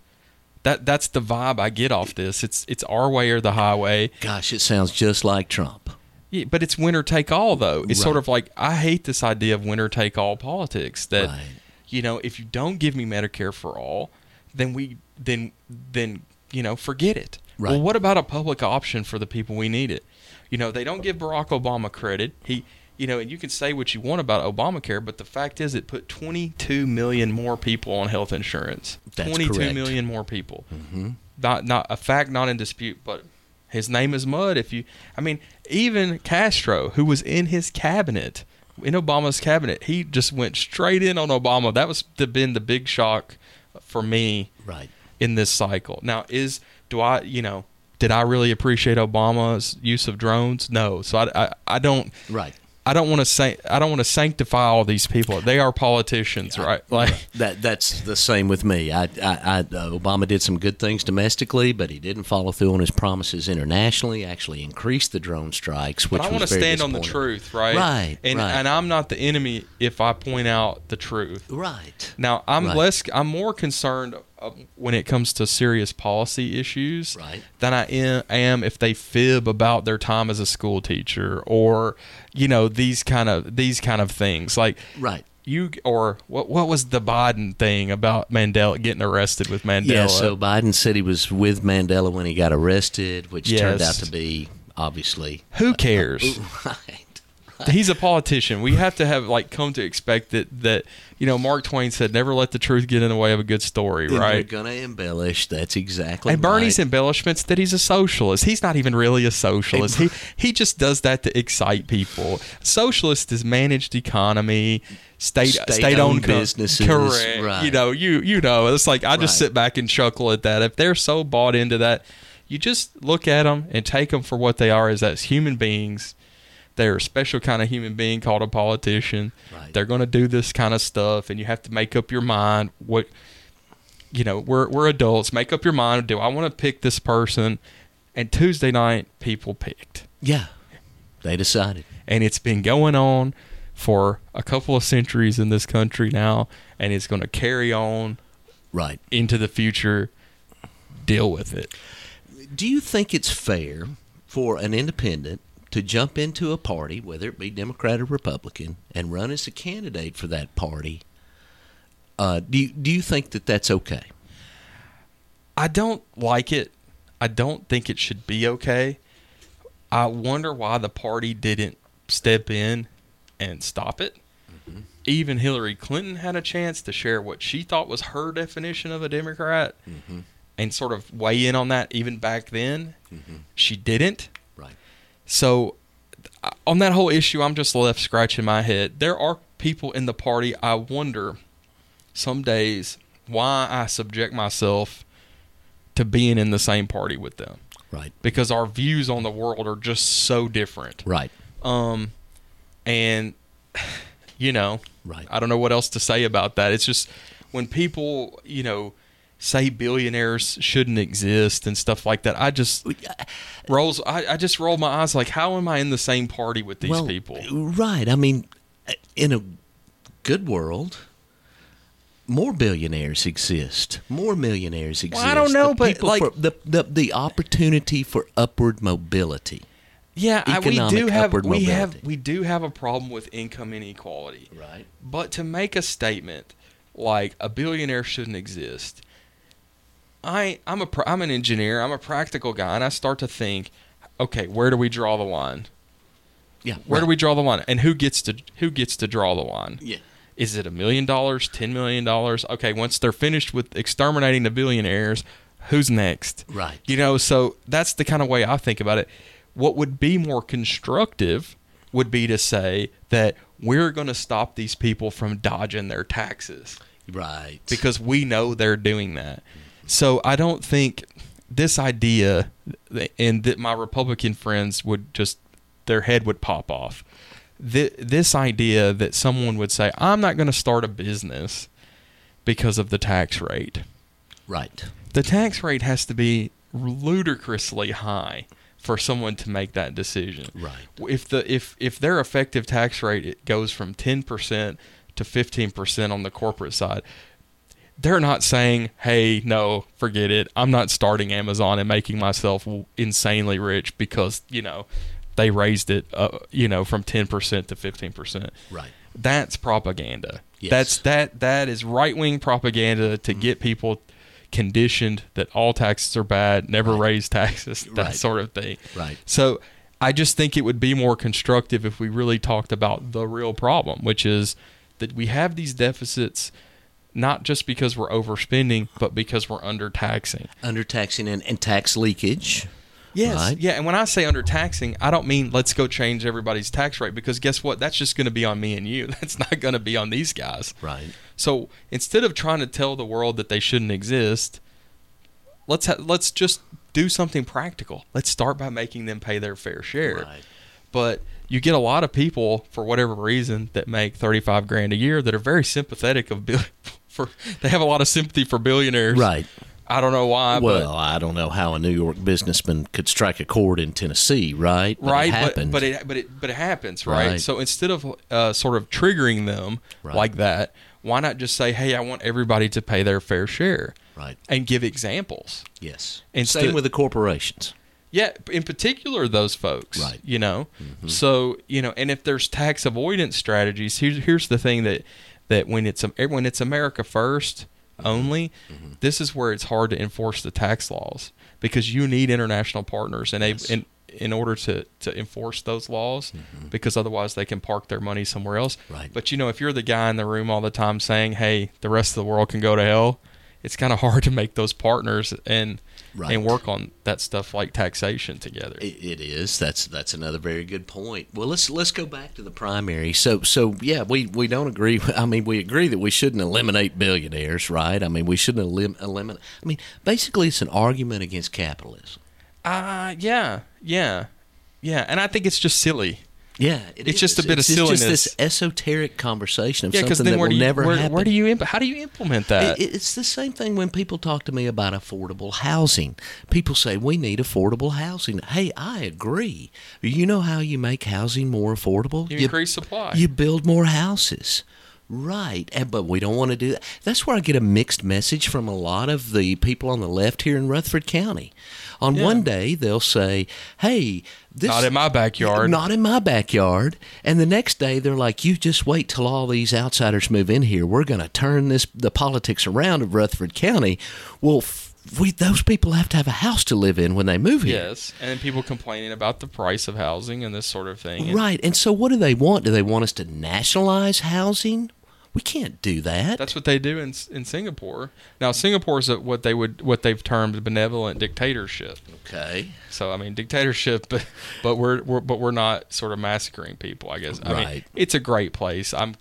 That that's the vibe I get off this. It's it's our way or the highway. Gosh, it sounds just like Trump. Yeah, but it's winner take all though. It's sort of like I hate this idea of winner take all politics. That Right. you know, if you don't give me Medicare for all, then we then then you know forget it. Well, what about a public option for the people we need it? You know, they don't give Barack Obama credit. He you know, and you can say what you want about Obamacare, but the fact is, it put 22 million more people on health insurance. That's 22 correct. million more people. Mm-hmm. Not not a fact, not in dispute, but his name is mud. If you, I mean, even Castro, who was in his cabinet, in Obama's cabinet, he just went straight in on Obama. That was the, been the big shock for me Right. in this cycle. Now, is do I, you know, did I really appreciate Obama's use of drones? No. So I, I, I don't. Right. I don't want to say I don't want to sanctify all these people. They are politicians, right? Like That that's the same with me. I, I, I uh, Obama did some good things domestically, but he didn't follow through on his promises internationally. Actually, increased the drone strikes, which but I want to stand on the truth, right? Right, And right. and I'm not the enemy if I point out the truth. Right. Now I'm Right. less I'm more concerned when it comes to serious policy issues Right. than I am, am if they fib about their time as a school teacher or you know these kind of these kind of things like Right. you or what what was the Biden thing about Mandela getting arrested with Mandela? Yeah. So Biden said he was with Mandela when he got arrested, which turned out to be obviously who cares? right. He's a politician. We have to have like come to expect that that you know Mark Twain said never let the truth get in the way of a good story, And They're going to embellish. That's exactly. And Bernie's right. embellishments that he's a socialist. He's not even really a socialist. He he just does that to excite people. Socialist is managed economy, state State-owned state owned businesses, Correct. right. You know, you you know, it's like I just Right. sit back and chuckle at that. If they're so bought into that, you just look at them and take them for what they are as as human beings. They're a special kind of human being called a politician. Right. They're going to do this kind of stuff, and you have to make up your mind what you know, we're we're adults. Make up your mind. Do I want to pick this person? And Tuesday night, people picked, Yeah. They decided. and it's been going on for a couple of centuries in this country now, and it's going to carry on Right. into the future. Deal with it. Do you think it's fair for an independent to jump into a party, whether it be Democrat or Republican, and run as a candidate for that party? Uh, do you, do you think that that's okay? I don't like it. I don't think it should be okay. I wonder why the party didn't step in and stop it. Mm-hmm. Even Hillary Clinton had a chance to share what she thought was her definition of a Democrat mm-hmm. and sort of weigh in on that even back then. Mm-hmm. She didn't. So, on that whole issue, I'm just left scratching my head. There are people in the party, I wonder some days why I subject myself to being in the same party with them Right. because our views on the world are just so different. Right. Um, and you know, Right. I don't know what else to say about that. It's just when people, you know, say billionaires shouldn't exist and stuff like that. I just uh, rolls. I, I just roll my eyes like, how am I in the same party with these well, people? Right. I mean, in a good world, more billionaires exist. More millionaires exist. I don't know, The but, like- for, the, the the opportunity for upward mobility. Yeah, I, we do have we mobility. have we do have a problem with income inequality. Right. But to make a statement like a billionaire shouldn't exist, I I'm a I'm an engineer. I'm a practical guy, and I start to think, okay, where do we draw the line? Yeah. Where do we draw the line? And who gets to who gets to draw the line? Yeah. Is it a million dollars, ten million dollars? Okay, once they're finished with exterminating the billionaires, who's next? Right. You know, so that's the kind of way I think about it. What would be more constructive would be to say that we're going to stop these people from dodging their taxes Right. because we know they're doing that. Mm-hmm. So I don't think this idea, and that my Republican friends would just their head would pop off. This idea that someone would say, "I'm not going to start a business because of the tax rate." right. The tax rate has to be ludicrously high for someone to make that decision. Right. If the if if their effective tax rate it goes from 10% to 15% on the corporate side, they're not saying, "Hey, no, forget it. I'm not starting Amazon and making myself insanely rich because, you know, they raised it uh, you know, from 10% to 15%." Right. That's propaganda. Yes. That's that that is right wing propaganda to Mm-hmm. get people conditioned that all taxes are bad, never Right. raise taxes, that Right. sort of thing. Right. So I just think it would be more constructive if we really talked about the real problem, which is that we have these deficits not just because we're overspending, but because we're undertaxing. Undertaxing and, and tax leakage. Yes. Right. Yeah, and when I say undertaxing, I don't mean let's go change everybody's tax rate because guess what? That's just going to be on me and you. That's not going to be on these guys. Right. So instead of trying to tell the world that they shouldn't exist, let's ha- let's just do something practical. Let's start by making them pay their fair share. Right. But you get a lot of people for whatever reason that make 35 grand a year that are very sympathetic of bill- for they have a lot of sympathy for billionaires. Right. I don't know why, Well, I don't know how a New York businessman could strike a chord in Tennessee, right? but right, it but, but it but it but it happens, right? Right. So instead of uh, sort of triggering them Right. like that, why not just say, "Hey, I want everybody to pay their fair share." right. And give examples. Yes. And Same with the corporations. Yeah, in particular those folks. Right. You know. So, you know, and if there's tax avoidance strategies, here's here's the thing that that when it's when it's America first only, mm-hmm. this is where it's hard to enforce the tax laws because you need international partners and Yes. in in order to to enforce those laws mm-hmm. because otherwise they can park their money somewhere else. Right. But you know, if you're the guy in the room all the time saying, "Hey, the rest of the world can go to hell," it's kind of hard to make those partners and Right. and work on that stuff like taxation together. It, it is. That's that's another very good point. Well, let's let's go back to the primary. So so yeah, we, we don't agree. I mean, we agree that we shouldn't eliminate billionaires, right? I mean, we shouldn't elim- eliminate. I mean, basically, it's an argument against capitalism. Uh yeah, yeah, yeah, and I think it's just silly. Yeah, it It's just a is. bit of silliness. it's just this esoteric conversation of Yeah, something then that where will you never where, happen. where do you imp- how do you implement that? It- it's the same thing when people talk to me about affordable housing. People say we need affordable housing. Hey, I agree. You know how you make housing more affordable? You increase supply. You build more houses. Right, and, but we don't want to do that. That's where I get a mixed message from a lot of the people on the left here in Rutherford County. On Yeah. one day, they'll say, "Hey, this Not in my backyard. not in my backyard. And the next day they're like, "You just wait till all these outsiders move in here. We're going to turn this the politics around of Rutherford County." Well, f- we those people have to have a house to live in when they move here. yes, and people complaining about the price of housing and this sort of thing. Right. And so what do they want? Do they want us to nationalize housing? We can't do that. That's what they do in in Singapore. Now, Singapore is a, what they would what they've termed benevolent dictatorship. okay. So I mean dictatorship, but but we're, we're but we're not sort of massacring people. I guess. I mean, Right. it's a great place. I'm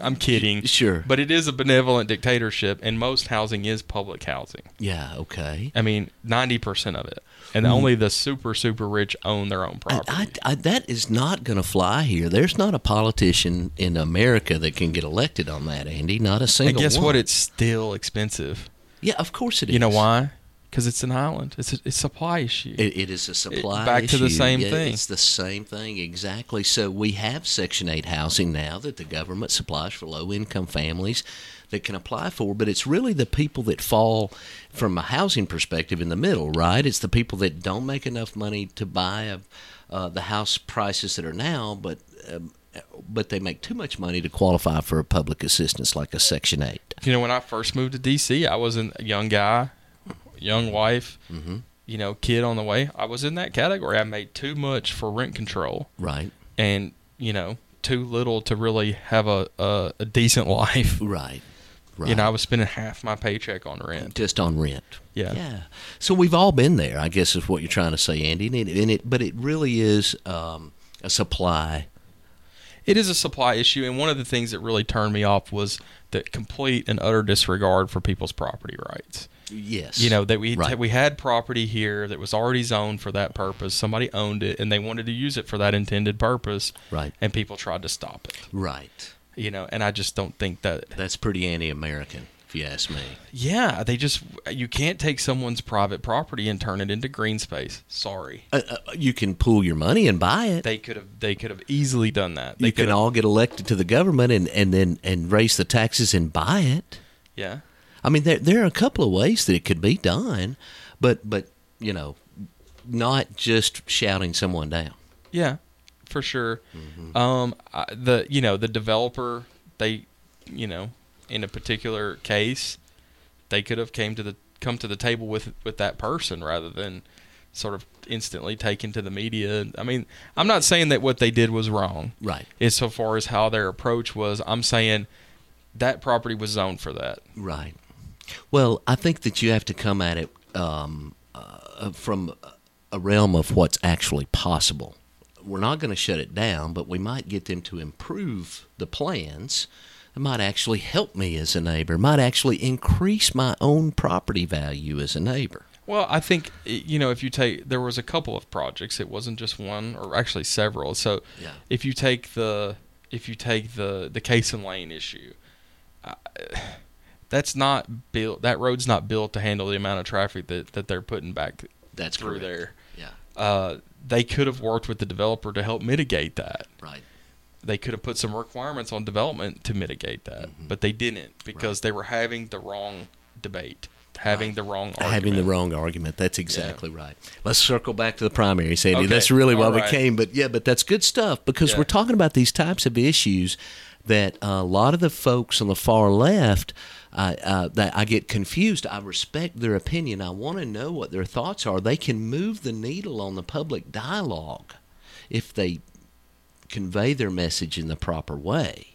I'm kidding. Sure. But it is a benevolent dictatorship, and most housing is public housing. Yeah, okay. I mean, ninety percent of it, and mm. only the super super rich own their own property. I, I, that is not going to fly here. There's not a politician in America that can get elected on that, Andy. Not a and single guess one. what? It's still expensive. yeah, of course it is. You know why? Because it's an island. It's a, it's a supply issue. It, it is a supply issue. back to the same Yeah, thing. It's the same thing exactly. So we have Section Eight housing now that the government supplies for low-income families that can apply for, but it's really the people that fall from a housing perspective in the middle, right? It's the people that don't make enough money to buy a, uh, the house prices that are now, but. Um, but they make too much money to qualify for a public assistance like a Section 8. You know, when I first moved to DC, I was a young guy, young wife, Mm-hmm. you know, kid on the way. I was in that category. I made too much for rent control, Right. and you know, too little to really have a a, a decent life. Right. Right. You know, I was spending half my paycheck on rent. just on rent. Yeah. Yeah. So we've all been there, I guess is what you're trying to say, Andy. And it, and it but it really is um, a supply. It is a supply issue, and one of the things that really turned me off was the complete and utter disregard for people's property rights. Yes. You know that we Right. we had property here that was already zoned for that purpose. Somebody owned it, and they wanted to use it for that intended purpose. Right. And people tried to stop it. Right. You know, and I just don't think that. That's pretty anti-American, if you ask me. Yeah, they just you can't take someone's private property and turn it into green space. Sorry, Uh, uh, you can pool your money and buy it. they could have they could have easily done that. They you can all get elected to the government and, and then and raise the taxes and buy it. yeah. I mean, there there are a couple of ways that it could be done, but but you know, not just shouting someone down. Yeah, for sure. Mm-hmm. Um, I, the you know the developer they, you know, in a particular case, they could have came to the come to the table with with that person rather than sort of instantly taken to the media. I mean, I'm not saying that what they did was wrong. Right. As so far as how their approach was, I'm saying that property was zoned for that. Right. Well, I think that you have to come at it um, uh, from a realm of what's actually possible. We're not going to shut it down, but we might get them to improve the plans. It might actually help me as a neighbor. It might actually increase my own property value as a neighbor. Well, I think you know if you take there was a couple of projects. It wasn't just one, or actually several. So Yeah. if you take the if you take the the Cason Lane issue, uh, that's not built. That road's not built to handle the amount of traffic that that they're putting back That's through correct. there. Yeah. Uh, they could have worked with the developer to help mitigate that. Right. They could have put some requirements on development to mitigate that, Mm-hmm. but they didn't because they were having the wrong debate, having the wrong argument. Having the wrong argument. That's exactly right. Let's circle back to the primary, Sandy. Okay. That's really why All we came. But yeah, but that's good stuff because Yeah. we're talking about these types of issues that a lot of the folks on the far left. Uh, uh, that I get confused. I respect their opinion. I want to know what their thoughts are. They can move the needle on the public dialogue if they convey their message in the proper way.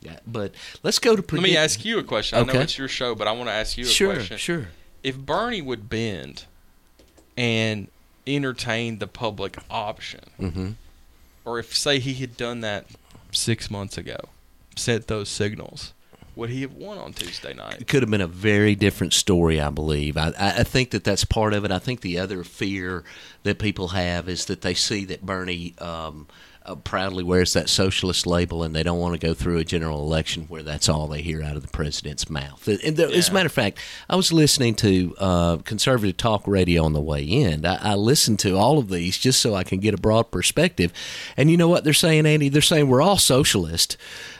Yeah, but let's go to. Let me ask you a question. Okay. I know it's your show, but I want to ask you a Sure, question. sure. If Bernie would bend and entertain the public option, Mm-hmm. or if say he had done that six months ago, sent those signals, would he have won on Tuesday night? It could have been a very different story, I believe. I, I think that that's part of it. I think the other fear that people have is that they see that Bernie um, uh, proudly wears that socialist label and they don't want to go through a general election where that's all they hear out of the president's mouth. And there, as a matter of fact, I was listening to uh, conservative talk radio on the way in. I, I listened to all of these just so I can get a broad perspective. And you know what they're saying, Andy? They're saying we're all socialist.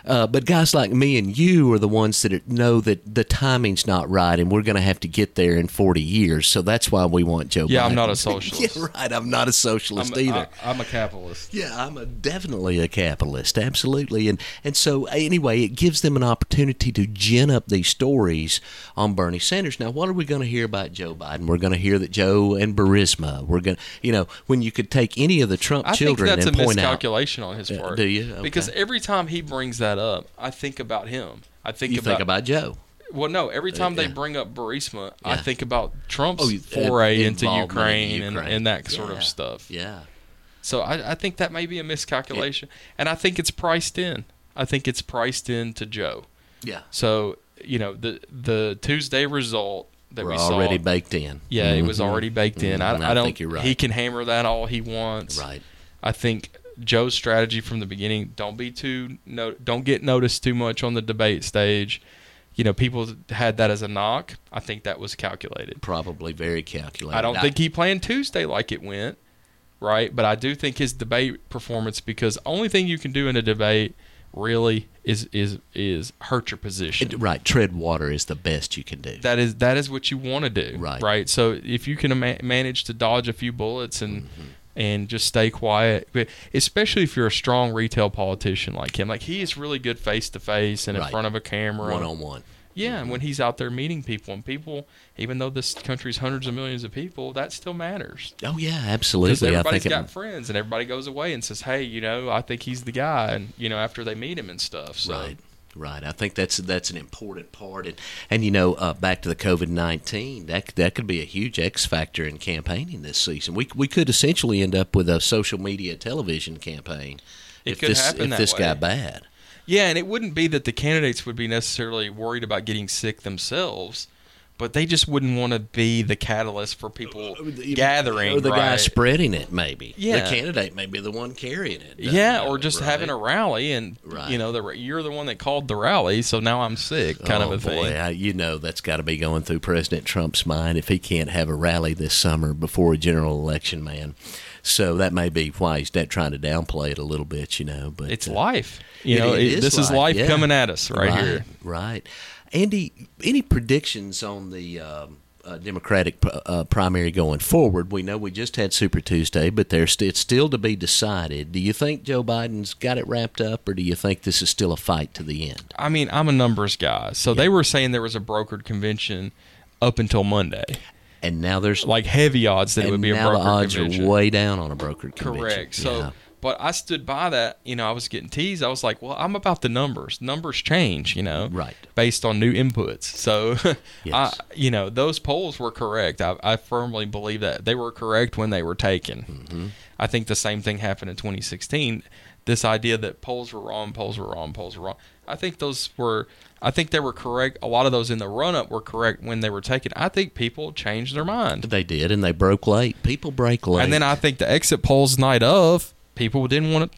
Uh, but guys like me and you are the ones that know that the timing's not right, and we're going to have to get there in 40 years. So that's why we want Joe. Yeah, I'm not a socialist. yeah, right. I'm not a socialist either. I, am a capitalist. Yeah, I'm a, definitely a capitalist, absolutely, and and so anyway, it gives them an opportunity to gin up these stories on Bernie Sanders. Now, what are we going to hear about Joe Biden? We're going to hear that Joe and Burisma. We're going, to you know, when you could take any of the Trump I think children that's a and point out. miscalculation on his part. do you? Okay. Because every time he brings that up, I think about him. I think You about, think about Joe. well, no. Every time yeah. they bring up Burisma, I think about Trump's Oh, foray uh, into in Ukraine, And, and that sort Yeah. of stuff. Yeah. So I, I think that may be a miscalculation, and I think it's priced in. I think it's priced in to Joe. Yeah. So you know the the Tuesday result that We're we already baked in. yeah, it was Mhm. already baked in. Mhm, I, I I don't think you're right. He can hammer that all he wants. Right. I think Joe's strategy from the beginning: don't be too no, don't get noticed too much on the debate stage. You know, people had that as a knock. I think that was calculated. Probably very calculated. I don't think he planned Tuesday like it went, right? But I do think his debate performance because only thing you can do in a debate really is is is hurt your position. It- right. Tread water is the best you can do. that is that is what you want to do, Right. Right. So if you can ma- manage to dodge a few bullets and Mm-hmm. And just stay quiet, but especially if you're a strong retail politician like him, like he is really good face to face and in Right. front of a camera, one on one. Yeah, and mm-hmm. when he's out there meeting people, and people, even though this country's hundreds of millions of people, that still matters. Oh yeah, Because absolutely. I everybody's think it, got friends, and everybody goes away and says, "Hey, you know, I think he's the guy," and you know, after they meet him and stuff. So. Right. Right. I think that's that's an important part, and and you know, uh, back to the COVID nineteen, that that could be a huge X factor in campaigning this season. We we could essentially end up with a social media television campaign It if this if this way. got bad. Yeah, and it wouldn't be that the candidates would be necessarily worried about getting sick themselves, but they just wouldn't want to be the catalyst for people gathering. or the guy spreading it. Maybe Yeah. the candidate may be the one carrying it. Yeah, or it, just right? having a rally, and Right. you know, the you're the one that called the rally, so now I'm sick, kind oh, of a boy, thing. I, you know that's got to be going through President Trump's mind if he can't have a rally this summer before a general election, man. So that may be why he's trying to downplay it a little bit, you know. But It's uh, life. You know, it it- is this is life, life yeah. coming at us right, here. Right. Andy, any predictions on the um, uh, Democratic uh, primary going forward? We know we just had Super Tuesday, but there's st- it's still to be decided. Do you think Joe Biden's got it wrapped up, or do you think this is still a fight to the end? I mean, I'm a numbers guy, so they were saying there was a brokered convention up until Monday. And now there's like heavy odds that it would be a now brokered the odds convention. are way down on a brokered convention. Correct. So, Yeah. But I stood by that. You know, I was getting teased. I was like, well, I'm about the numbers. Numbers change, you know, Right. based on new inputs. So, I, you know, those polls were correct. I, I firmly believe that they were correct when they were taken. Mm-hmm. I think the same thing happened in 2016. This idea that polls were wrong, polls were wrong, polls were wrong. I think those were. I think they were correct. A lot of those in the run up were correct when they were taken. I think people changed their mind. they did, and they broke late. People break late. And then I think the exit polls night of, people didn't want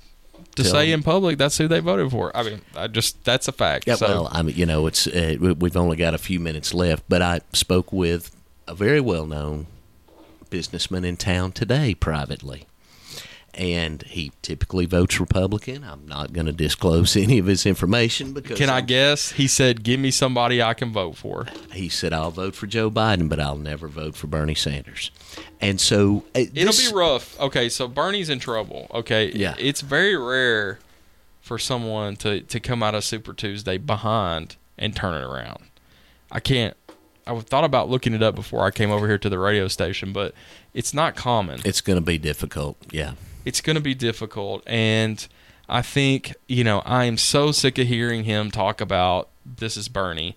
to Tell say them. in public that's who they voted for. I mean, I just that's a fact. Yeah, so, well, I mean, you know, it's uh, we've only got a few minutes left, but I spoke with a very well-known businessman in town today privately, and he typically votes Republican. I'm not going to disclose any of his information because can I I'm- guess? He said, "Give me somebody I can vote for." he said I'll vote for Joe Biden, but I'll never vote for Bernie Sanders. And so uh, It'll be rough. Okay, so Bernie's in trouble. Okay, Yeah. it's very rare for someone to to come out of Super Tuesday behind and turn it around. I can't. I thought about looking it up before I came over here to the radio station, but it's not common. It's going to be difficult. Yeah. It's going to be difficult and i think you know i am so sick of hearing him talk about this is bernie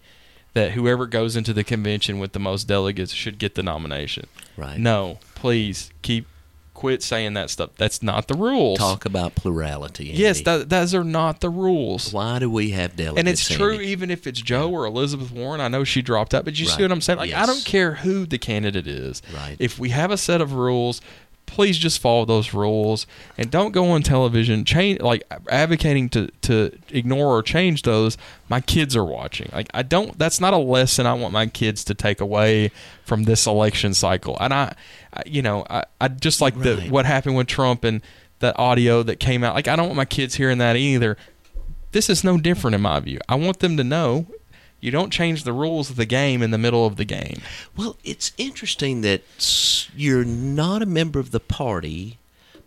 that whoever goes into the convention with the most delegates should get the nomination Right. no please keep quit saying that stuff that's not the rules Talk about plurality. yes Andy. that, those are not the rules Why do we have delegates? and it's true Andy? even if it's Joe or Elizabeth Warren. I know she dropped out, but you see what I'm saying? Like I don't care who the candidate is. Right. If we have a set of rules, please just follow those rules and don't go on television change like advocating to to ignore or change those. My kids are watching. Like I don't that's not a lesson I want my kids to take away from this election cycle. And I, I you know, I, I just like the what happened with Trump and that audio that came out. Like I don't want my kids hearing that either this is no different in my view. I want them to know you don't change the rules of the game in the middle of the game. Well, it's interesting that you're not a member of the party,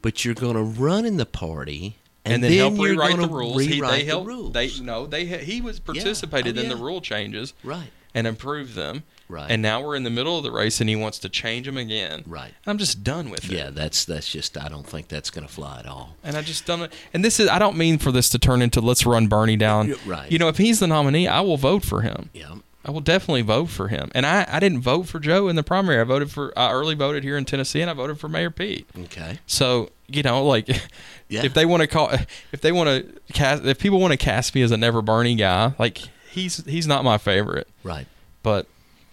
but you're going to run in the party, And, and, then, help you're rewrite the rules. He, Rewrite they the help. rules. They no. They he was participated Oh, in the rule changes right, and improved them. Right. And now we're in the middle of the race, and he wants to change them again. right. I'm just done with it. Yeah, that's that's just. I don't think that's going to fly at all. And I just don't. And this is. I don't mean for this to turn into let's run Bernie down. Right. You know, if he's the nominee, I will vote for him. Yeah, I will definitely vote for him. And I, I didn't vote for Joe in the primary. I voted for. I early voted here in Tennessee, and I voted for Mayor Pete. okay. So you know, like, Yeah. if they want to call, if they want to cast, if people want to cast me as a never Bernie guy, like he's he's not my favorite. Right. But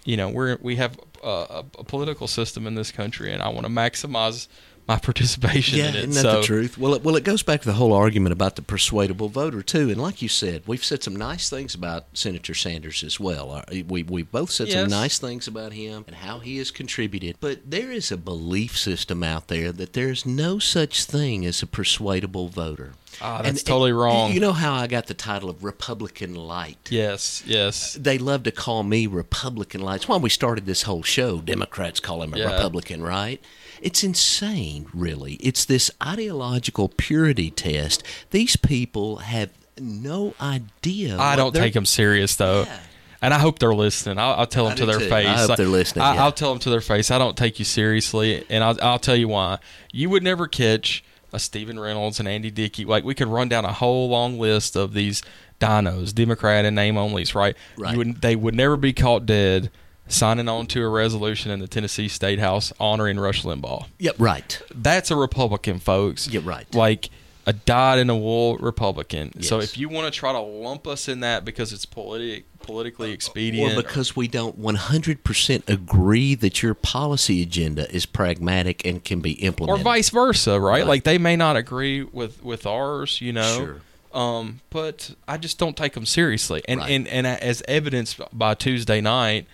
you know, we're we have a, a, a political system in this country, and I want to maximize my participation Yeah, in it. isn't that so the truth? Well, it, well, it goes back to the whole argument about the persuadable voter too. And like you said, we've said some nice things about Senator Sanders as well. Uh, We we both said some nice things about him and how he has contributed. But there is a belief system out there that there's no such thing as a persuadable voter. Ah, And- that's totally and wrong. You know how I got the title of Republican Light? yes, yes, They love to call me Republican Light. It's why we started this whole show. Democrats call him a Yeah. Republican, right? It's insane, really. It's this ideological purity test. These people have no idea. I don't take them serious though. Yeah. And I hope they're listening. I'll, I'll tell them I to their too. face. I hope Like, they're listening, I, yeah. I'll tell them to their face. I don't take you seriously, and I'll, I'll tell you why. You would never catch a Stephen Reynolds and Andy Dickey. Like we could run down a whole long list of these dinos, Democrat and name onlys. Right? Right. You would, they would never be caught dead signing on to a resolution in the Tennessee State House honoring Rush Limbaugh. Yep, right. That's a Republican, folks. Yeah, right. Like a dyed in the wool Republican. So if you want to try to lump us in that because it's politi- politically expedient, Or because we don't 100% agree that your policy agenda is pragmatic and can be implemented, or vice versa, right? Right. Like they may not agree with with ours, you know. Sure. Um, but I just don't take them seriously, and Right. and and as evidenced by Tuesday night,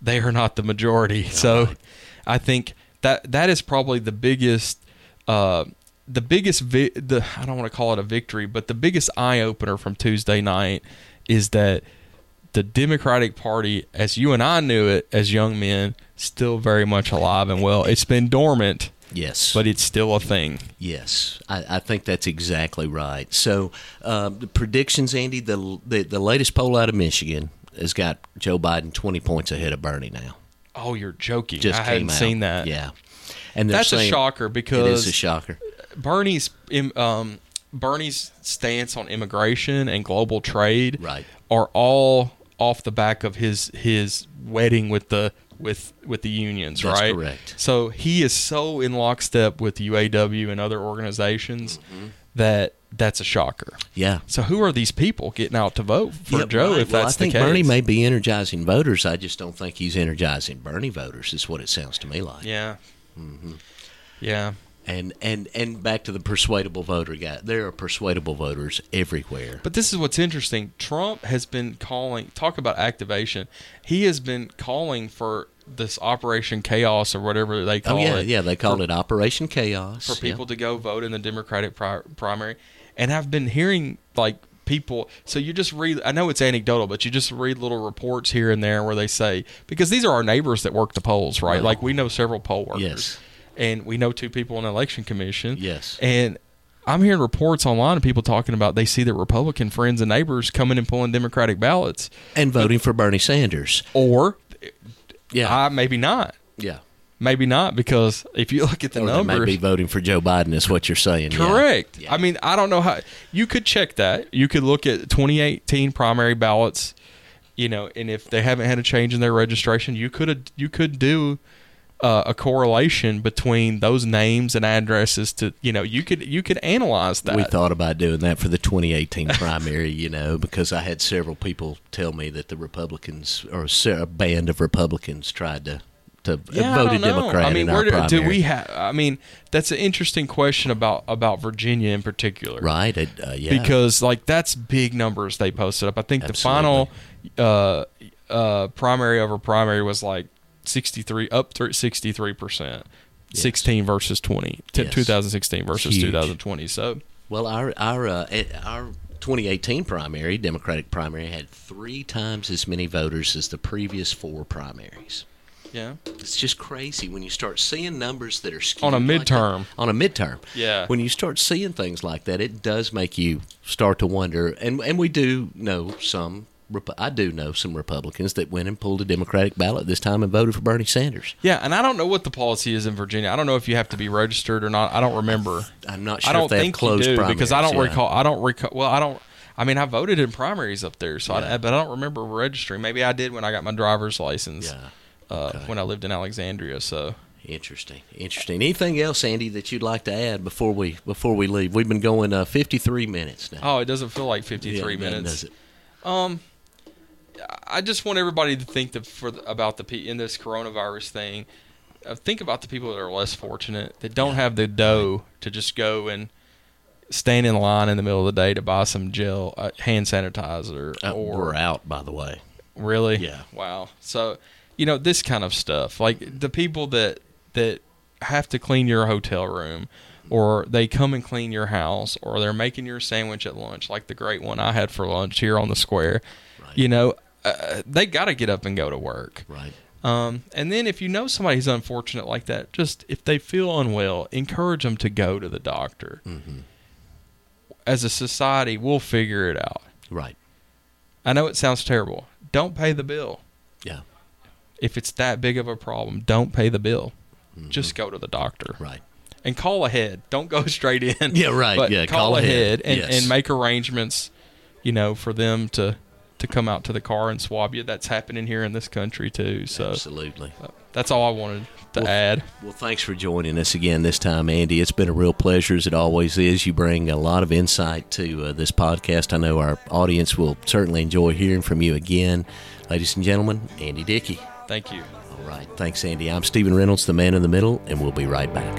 they are not the majority. so, right. I think that that is probably the biggest, uh, the biggest vi- the I don't want to call it a victory, but the biggest eye opener from Tuesday night is that the Democratic Party, as you and I knew it as young men, still very much alive and well. It's been dormant, Yes. but it's still a thing. Yes, I, I think that's exactly right. So, uh, the predictions, Andy, the, the the latest poll out of Michigan has got Joe Biden twenty points ahead of Bernie now. Oh, you're joking! Just I hadn't out. seen that. Yeah, and That's a shocker because It is a shocker. Bernie's um, Bernie's stance on immigration and global trade Right. are all off the back of his his wedding with the with with the unions, That's right? correct. So he is so in lockstep with UAW and other organizations Mm-hmm. that that's a shocker. Yeah. So who are these people getting out to vote for Yeah, Joe right. if well, that's the case? I think? Bernie may be energizing voters. I just don't think he's energizing Bernie voters. Is what it sounds to me like. yeah. Mm-hmm. Yeah. And and and back to the persuadable voter guy. There are persuadable voters everywhere. But this is what's interesting. Trump has been calling, talk about activation. He has been calling for this Operation Chaos or whatever they Oh call yeah, it. yeah. Yeah, they called it Operation Chaos For Yeah. people to go vote in the Democratic pri- primary. And I've been hearing like people, so you just read, I know it's anecdotal, but you just read little reports here and there where they say, because these are our neighbors that work the polls, right? Like we know several poll workers. Yes. And we know two people on the election commission. Yes. And I'm hearing reports online of people talking about they see their Republican friends and neighbors coming and pulling Democratic ballots, and voting for Bernie Sanders. or Yeah, I maybe not, yeah. maybe not because if you look at the Or they may numbers, be voting for Joe Biden. Is what you're saying? correct. Yeah. I mean, I don't know how you could check that. You could look at 2018 primary ballots, you know, and if they haven't had a change in their registration, you could you could do. Uh, a correlation between those names and addresses to you know you could you could analyze that We thought about doing that for the 2018 primary, you know, because I had several people tell me that the Republicans or a band of Republicans tried to to Yeah, voted I. Democrat I mean, in our where do, do we have? I mean, that's an interesting question about about Virginia in particular, right? Uh, uh, yeah, Because like that's big numbers they posted up. I think Absolutely. the final uh, uh, primary over primary was like sixty three up to sixty three percent. 16 versus 20 t- Yes. 2016 versus Huge. 2020 so well, our our uh, our 2018 primary, Democratic primary, had three times as many voters as the previous four primaries. yeah It's just crazy when you start seeing numbers that are skewed On a like midterm. on a midterm. Yeah. When you start seeing things like that, it does make you start to wonder. And and we do know some. I do know some Republicans that went and pulled a Democratic ballot this time and voted for Bernie Sanders. yeah and I don't know what the policy is in Virginia I don't know if you have to be registered or not I don't remember I'm not sure I don't if they think closed you do primaries. because I don't yeah. recall. I don't recall. Well, I don't. I mean, I voted in primaries up there, so Yeah. I, but I don't remember registering. Maybe I did when I got my driver's license. Yeah. Uh, Okay. When I lived in Alexandria, so Interesting, interesting. Anything else, Andy, that you'd like to add before we before we leave? We've been going uh, 53 minutes now. oh, it doesn't feel like 53 Yeah, minutes. does it? Um, I just want everybody to think that for the, about the in this coronavirus thing. Uh, think about the people that are less fortunate that don't have the dough to just go and stand in line in the middle of the day to buy some gel, uh, hand sanitizer, Uh, or we're out, by the way. Really? Yeah. Wow. So, you know, this kind of stuff, like the people that that have to clean your hotel room, or they come and clean your house, or they're making your sandwich at lunch, like the great one I had for lunch here on the square. Right. You know, uh, they got to get up and go to work. Right. Um, and then if you know somebody who's unfortunate like that, just if they feel unwell, encourage them to go to the doctor. Mm-hmm. As a society, we'll figure it out. Right. I know it sounds terrible. Don't pay the bill. Yeah. if it's that big of a problem, don't pay the bill. Just go to the doctor Mm-hmm. Right. and call ahead. Don't go straight in. Yeah, right. Yeah, call, call ahead. ahead, and, Yes. and make arrangements. You know, for them to to come out to the car and swab you. That's happening here in this country too. So Absolutely. that's all I wanted to Well, add. Well, thanks for joining us again this time, Andy. It's been a real pleasure, as it always is. You bring a lot of insight to uh, this podcast. I know our audience will certainly enjoy hearing from you again. Ladies and gentlemen, Andy Dickey. Thank you. All right. Thanks, Andy. I'm Stephen Reynolds, the man in the middle, and we'll be right back.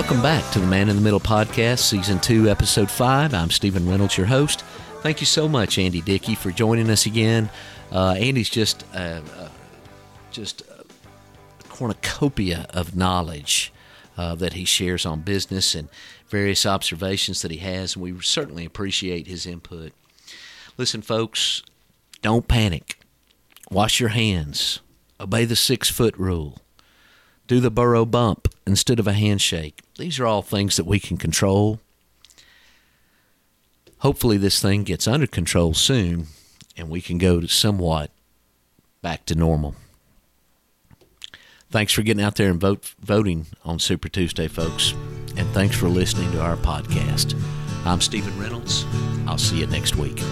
Welcome back to the Man in the Middle podcast, season two, episode five. I'm Stephen Reynolds, your host. Thank you so much, Andy Dickey, for joining us again. Uh, Andy's just uh, uh, just cornucopia of knowledge uh, that he shares on business and various observations that he has, and we certainly appreciate his input. Listen, folks, don't panic. Wash your hands. Obey the six foot rule. Do the burrow bump instead of a handshake. These are all things that we can control. Hopefully, this thing gets under control soon and we can go to somewhat back to normal. Thanks for getting out there and vote, voting on Super Tuesday, folks. And thanks for listening to our podcast. I'm Stephen Reynolds. I'll see you next week.